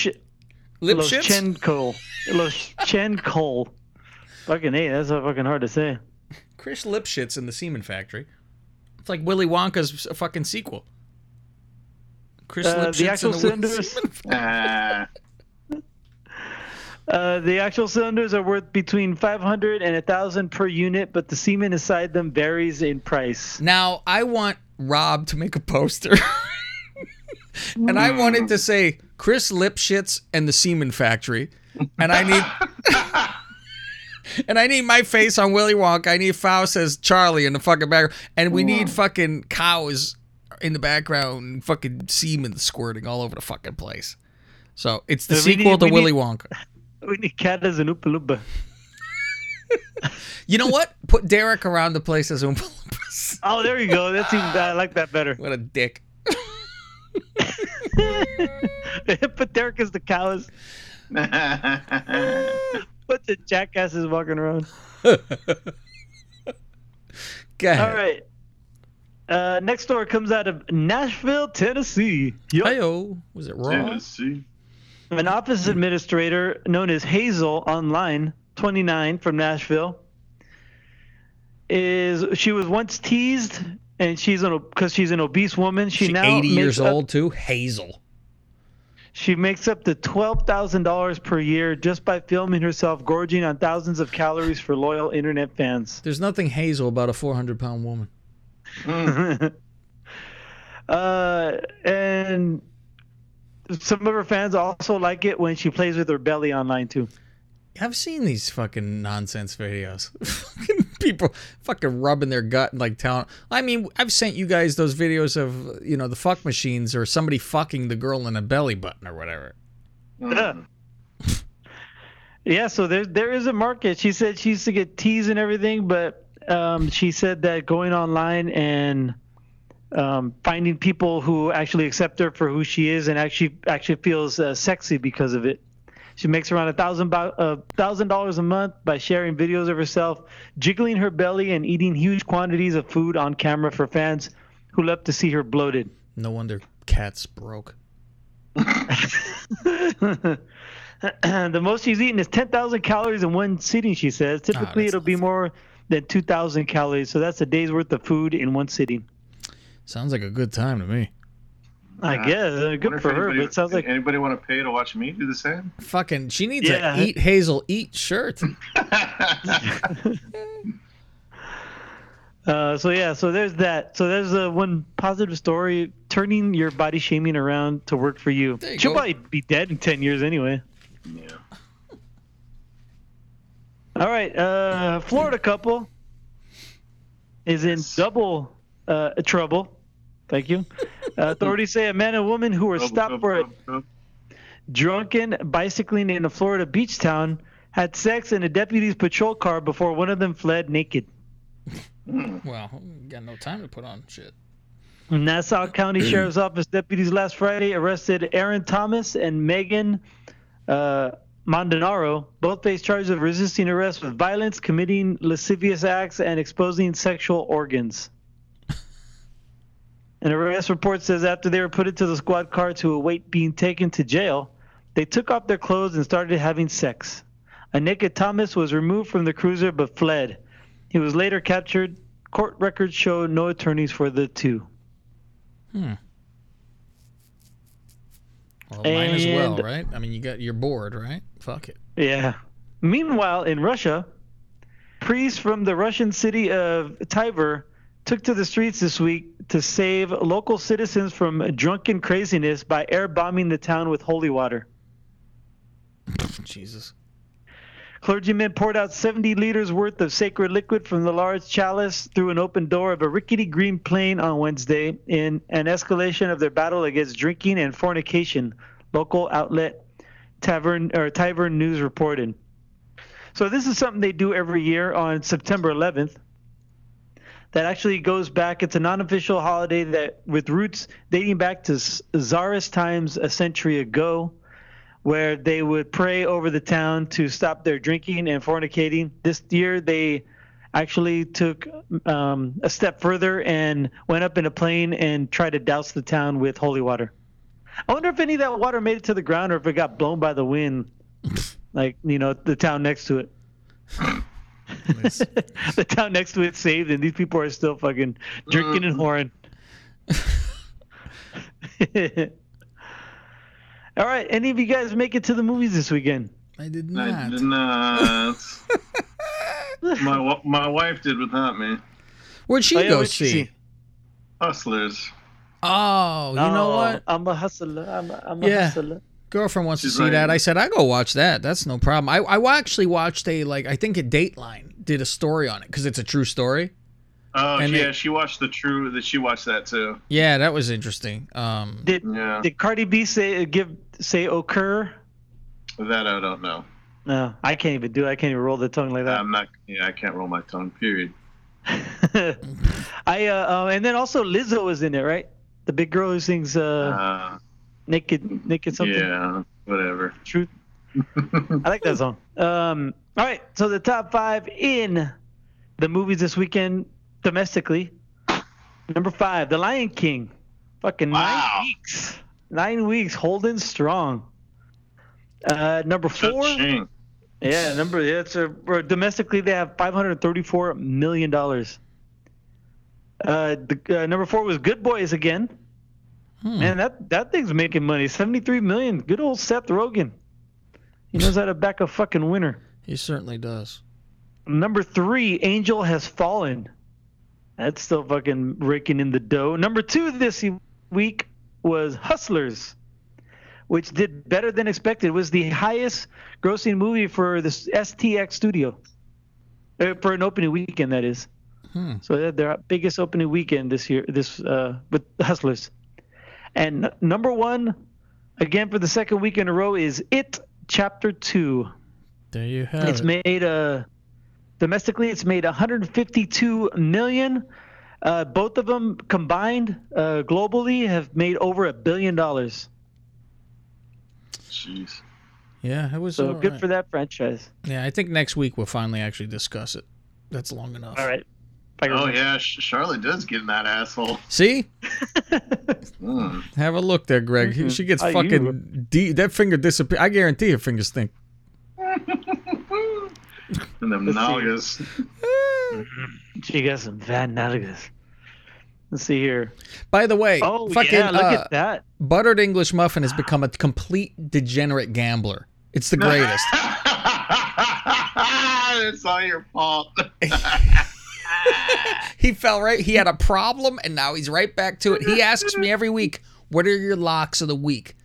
Lipschitz? Loschenko. Loschenko. Fucking hey, that's fucking hard to say. Chris Lipschitz in the Semen Factory. It's like Willy Wonka's fucking sequel. Chris Uh, the actual the cylinders. Uh, the actual cylinders are worth between 500 and 1000 per unit, but the semen inside them varies in price. Now I want Rob to make a poster, and I wanted to say Chris Lipschitz and the Semen Factory, and I need. And I need my face on Willy Wonka. I need Faust as Charlie in the fucking background. And we need fucking cows in the background, fucking semen squirting all over the fucking place. So it's the we sequel need- to we Willy need- Wonka. We need cat as an Oompa Loompa. You know what? Put Derek around the place as Oompa Loompas. Oh, there you go. That's even, I like that better. What a dick. Put Derek as the cows. Bunch of jackasses walking around. Go ahead. All right. Uh, next door comes out of Nashville, Tennessee. Yup. Heyo. Was it Raw? Tennessee. An office administrator known as Hazel Online, 29, from Nashville, is she was once teased, and she's an because she's an obese woman. She, She now 80 years up- old too. Hazel. She makes up to twelve thousand dollars per year just by filming herself gorging on thousands of calories for loyal internet fans. There's nothing hazel about a 400 pound woman. uh, and some of her fans also like it when she plays with her belly online too. I've seen these fucking nonsense videos. People fucking rubbing their gut and like telling. I mean, I've sent you guys those videos of you know the fuck machines or somebody fucking the girl in a belly button or whatever. Yeah. Yeah, so there there is a market. She said she used to get teased and everything, but um, she said that going online and um, finding people who actually accept her for who she is and actually actually feels uh, sexy because of it. She makes around a thousand a thousand dollars a month by sharing videos of herself jiggling her belly and eating huge quantities of food on camera for fans who love to see her bloated. No wonder cats broke. the most she's eaten is 10,000 calories in one sitting, she says. Ah, Typically, it'll be more than 2,000 calories. So that's a day's worth of food in one sitting. Sounds like a good time to me. I guess. Uh, Wonder good if for her, anybody- but it sounds like. anybody want to pay to watch me do the same? Fucking, she needs Yeah. a eat Hazel eat shirt. Uh, so, yeah, so there's that. So there's uh, one positive story turning your body shaming around to work for you. You She'll go. probably be dead in 10 years anyway. Yeah. All right, uh, Florida couple is in double uh, trouble. Thank you. Uh, authorities say a man and woman who were stopped for a drunken bicycling in a Florida beach town had sex in a deputy's patrol car before one of them fled naked. Well, got no time to put on shit. Nassau County Sheriff's Office deputies last Friday arrested Aaron Thomas and Megan uh, Mondanaro. Both face charges of resisting arrest with violence, committing lascivious acts, and exposing sexual organs. An arrest report says after they were put into the squad car to await being taken to jail, they took off their clothes and started having sex. A naked Thomas was removed from the cruiser but fled. He was later captured. Court records show no attorneys for the two. Hmm. Well, mine as well, right? I mean, you got you're bored, right? Fuck it. Yeah. Meanwhile, in Russia, priests from the Russian city of Tver took to the streets this week to save local citizens from drunken craziness by air bombing the town with holy water. Jesus. Clergymen poured out 70 liters worth of sacred liquid from the large chalice through an open door of a rickety green plane on Wednesday in an escalation of their battle against drinking and fornication, local outlet Tavern or Tyvern News reported. So this is something they do every year on September 11th. That actually goes back. It's a non-official holiday that with roots dating back to czarist times a century ago where they would pray over the town to stop their drinking and fornicating. This year, they actually took um, a step further and went up in a plane and tried to douse the town with holy water. I wonder if any of that water made it to the ground or if it got blown by the wind, like you know the town next to it. the town next to it saved, and these people are still fucking drinking and mm. whoring. All right, any of you guys make it to the movies this weekend? I did not. I did not. my my wife did without me. Where'd she Oh, yeah, go what'd see? see? Hustlers. Oh, you know Oh, what? I'm a hustler. I'm a, I'm a Yeah. hustler. Girlfriend wants She's to see right. that. I said I go watch that. That's no problem. I I actually watched a like I think a Dateline did a story on it because it's a true story. Oh And yeah, they- she watched the true. That she watched that too. Yeah, that was interesting. Um, Did Yeah. did Cardi B say give say occur? That I don't know. No, I can't even do. it. I can't even roll the tongue like that. I'm not. Yeah, I can't roll my tongue. Period. I uh, uh, and then also Lizzo was in it, right? The big girl who sings uh, Uh, naked naked something. yeah, whatever. Truth. I like that song. Um, all right, so the top five in the movies this weekend domestically. Number five, The Lion King. Fucking Wow. nine weeks. Nine weeks holding strong. Uh, number four. Cha-ching. Yeah, number yeah, it's a domestically they have 534 million dollars. Uh, the, uh, number four was Good Boys again. Man, that that thing's making money. 73 million. Good old Seth Rogen. He knows how to back a fucking winner. he certainly does. Number three, Angel Has Fallen. That's still fucking raking in the dough. Number two this week was Hustlers, which did better than expected. It was the highest grossing movie for the STX studio. Uh, for an opening weekend, that is. Hmm. So they had their biggest opening weekend this year, this uh, with Hustlers. And number one, again for the second week in a row, is It Chapter Two. There you have It's it. It's made uh domestically it's made 152 million. Uh, both of them combined uh, globally have made over a billion dollars. Jeez. yeah, it was So good right. for that franchise. Yeah, I think next week we'll finally actually discuss it. That's long enough. All right. If Oh yeah, Sh- Charlotte does get in that asshole. See, Mm. have a look there, Greg. Mhm. She gets How fucking de- that finger disappear. I guarantee her fingers stink. And them Let's see. nalgas. She got some Van Nalgas. Let's see here. By the way, Oh fucking yeah, look uh, at that. buttered English muffin has become a complete degenerate gambler. It's the greatest. it's all your fault. He fell right. He had a problem, and now he's right back to it. He asks me every week, "What are your locks of the week?"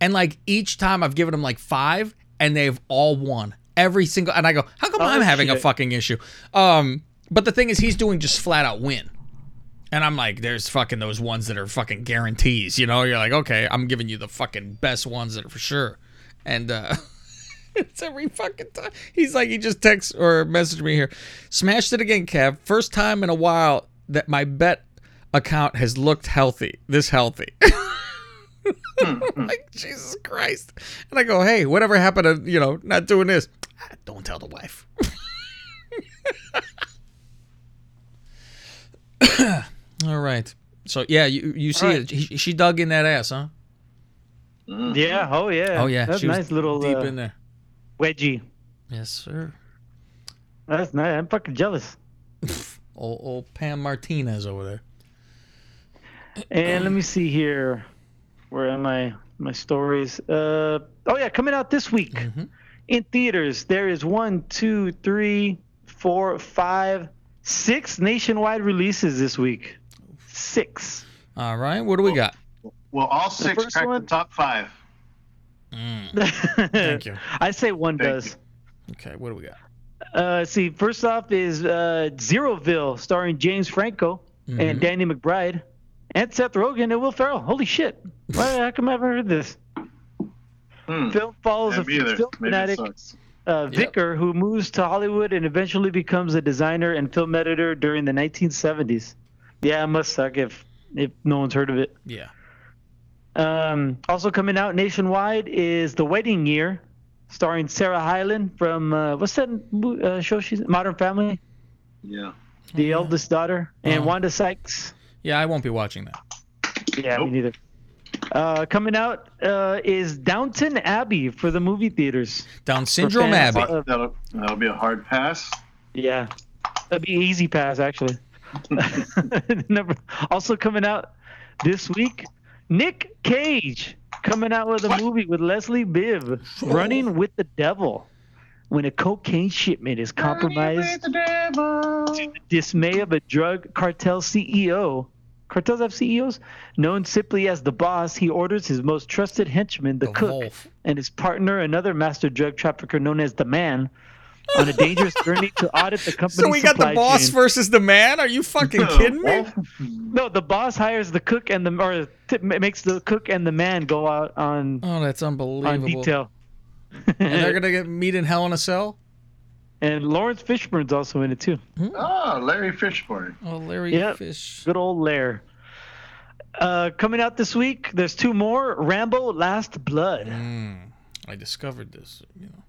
And like each time, I've given him like five, and they've all won every single. And I go, "How come Oh, I'm having a fucking issue?" Um, but the thing is, he's doing just flat out win. And I'm like, there's fucking those ones that are fucking guarantees. You know, you're like, okay, I'm giving you the fucking best ones that are for sure. And uh it's every fucking time. He's like, he just texts or messaged me here. Smashed it again, Kev. First time in a while that my bet account has looked healthy. This healthy. like Jesus Christ. And I go, hey, whatever happened to you know not doing this? "Ah, Don't tell the wife. All right. So yeah, you you see All right. it. He, she dug in that ass, huh? Yeah. Oh yeah. Oh yeah, That's she was nice little deep uh, in there. Wedgie. Yes, sir. That's nice. I'm fucking jealous. Old, old Pam Martinez over there. And let me see here. Where am I? My stories. Uh, oh yeah, coming out this week Mm-hmm. in theaters. There is one, two, three, four, five, six nationwide releases this week. Six. All right, what do we got? Well, all six first cracked one- the top five. Thank you. I say one does. Okay, what do we got? Uh, see, first off is uh, Zeroville, starring James Franco Mm-hmm. and Danny McBride, and Seth Rogen and Will Ferrell. Holy shit! Why, how come I haven't heard this? Film follows Yeah, a either. film Maybe fanatic uh, vicar who moves to Hollywood and eventually becomes a designer and film editor during the 1970s. Yeah, it must suck if if no one's heard of it. Yeah. Um, also coming out nationwide is The Wedding Year, starring Sarah Hyland from uh, what's that uh, show she's? Modern Family, Yeah. the eldest daughter, and Oh. Wanda Sykes. Yeah, I won't be watching that. Yeah, me neither. Uh, coming out uh, is Downton Abbey for the movie theaters. Down Syndrome Abbey. of- That'll, that'll be a hard pass. Yeah, that'd be an easy pass actually. Number also coming out this week, Nick Cage coming out with a movie with Leslie Bibb, Running with the Devil, when a cocaine shipment is compromised to the dismay of a drug cartel CEO. Cartels have CEOs known simply as the boss. He orders his most trusted henchman, the, The cook, Wolf. and his partner, another master drug trafficker known as the Man, on a dangerous journey to audit the company. So we got the boss chain. versus the man? Are you fucking kidding me? No, the boss hires the cook and the or t- makes the cook and the man go out on Oh, that's unbelievable. on unbelievable. detail. and they're gonna get meet in Hell in a Cell. And Laurence Fishburne's also in it too. Oh, Larry Fishburne. Oh, Larry Yep. Fish. Good old Lair. Uh, coming out this week, there's two more. Rambo: Last Blood. Mm, I discovered this. You know,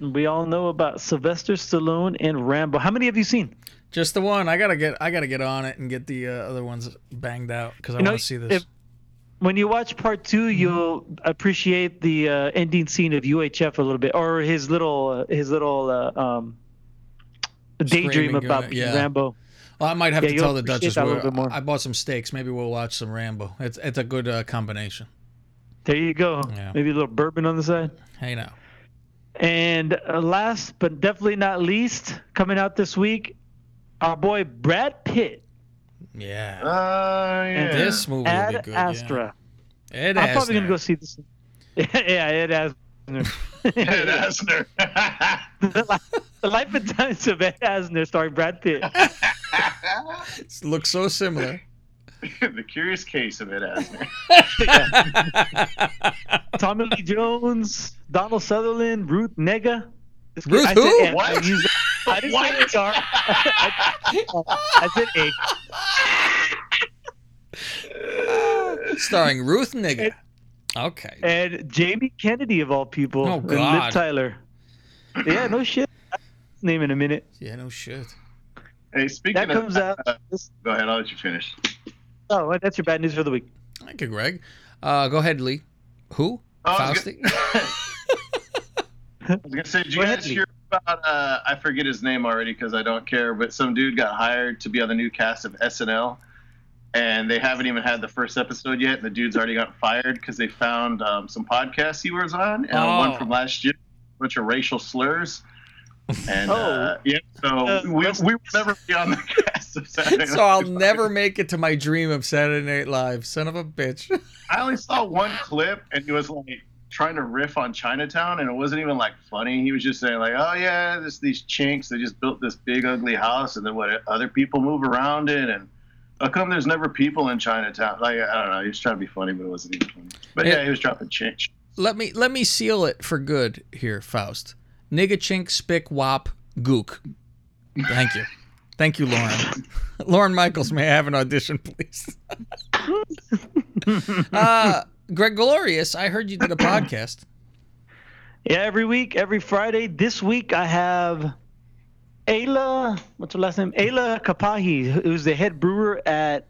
We all know about Sylvester Stallone and Rambo. How many have you seen? just the one. I gotta get. I gotta get on it and get the uh, other ones banged out because I want to see this. if- when you watch part two, you'll appreciate the uh, ending scene of UHF a little bit, or his little uh, his little uh, um, daydream Screaming, about being yeah. Rambo. Well, I might have Yeah, to tell the Duchess. that we're- more. I bought some steaks. Maybe we'll watch some Rambo. It's it's a good uh, combination. There you go. Yeah. Maybe a little bourbon on the side. Hey now. And uh, last but definitely not least, coming out this week, our boy Brad Pitt Yeah. Uh, and yeah. This movie will be good. Astra. Yeah. Ed I'm probably gonna go see this. yeah, Ed Asner. Ed Asner. the, the Life and Times of Ed Asner, starring Brad Pitt. Looks so similar. the curious case of Ed Asner. Tommy Lee Jones, Donald Sutherland, Ruth Negga. This Ruth I who? Said, Ed. What? I, used, I didn't say HR. I, said A. Starring Ruth Nigga. Okay. And Jamie Kennedy of all people. Oh, and God. Liv Tyler. Yeah, no shit. Name in a minute. Yeah, no shit. Hey, speaking That of comes out. uh, go ahead. I'll let you finish. Oh, well, that's your bad news for the week. Thank you, Greg. Uh, go ahead, Lee. Who? Oh, I Fausty? I was gonna say, did you Go ahead, guys Lee. hear about? Uh, I forget his name already because I don't care. But some dude got hired to be on the new cast of SNL, and they haven't even had the first episode yet. And the dude's already got fired because they found um, some podcasts he was on, and Oh. one from last year, a bunch of racial slurs. And Oh. uh, yeah, so Uh, we, we will never be on the cast of Saturday Night so I'll Live. never make it to my dream of Saturday Night Live. Son of a bitch. I only saw one clip, and he was like trying to riff on Chinatown, and it wasn't even like funny. He was just saying like, "Oh yeah, this these chinks they just built this big ugly house, and then what other people move around it, and How come there's never people in Chinatown? Like I don't know. He was trying to be funny, but it wasn't even funny. But yeah, he was dropping change. Let me let me seal it for good here, Faust. Nigga chink spick wop gook. Thank you. Thank you, Lorne. Lorne Michaels, may I have an audition, please? uh, Greg Glorious, I heard you did a podcast. Yeah, every week, every Friday. This week I have Ayla, what's her last name? Ayla Kapahi, who's the head brewer at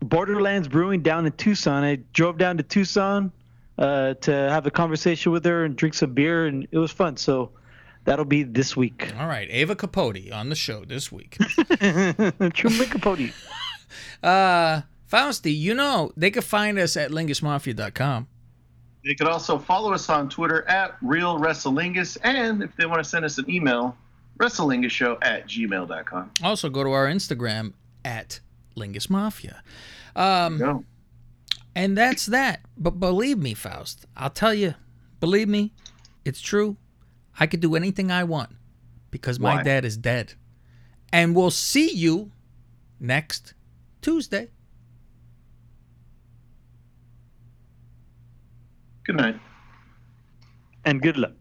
Borderlands Brewing down in Tucson. I drove down to Tucson uh, to have a conversation with her and drink some beer, and it was fun. So that'll be this week. All right, Ava Capote on the show this week. Truman Capote. Uh, Fausty, you know they could find us at lingusmafia.com. They could also follow us on Twitter at Real Wrestlingus, and if they want to send us an email, WrestlingusShow at gmail.com. Also, go to our Instagram at Lingus Mafia. Um, And that's that. But believe me, Faust, I'll tell you, believe me, it's true. I could do anything I want because my Why? dad is dead. And we'll see you next Tuesday. Good night. And good luck.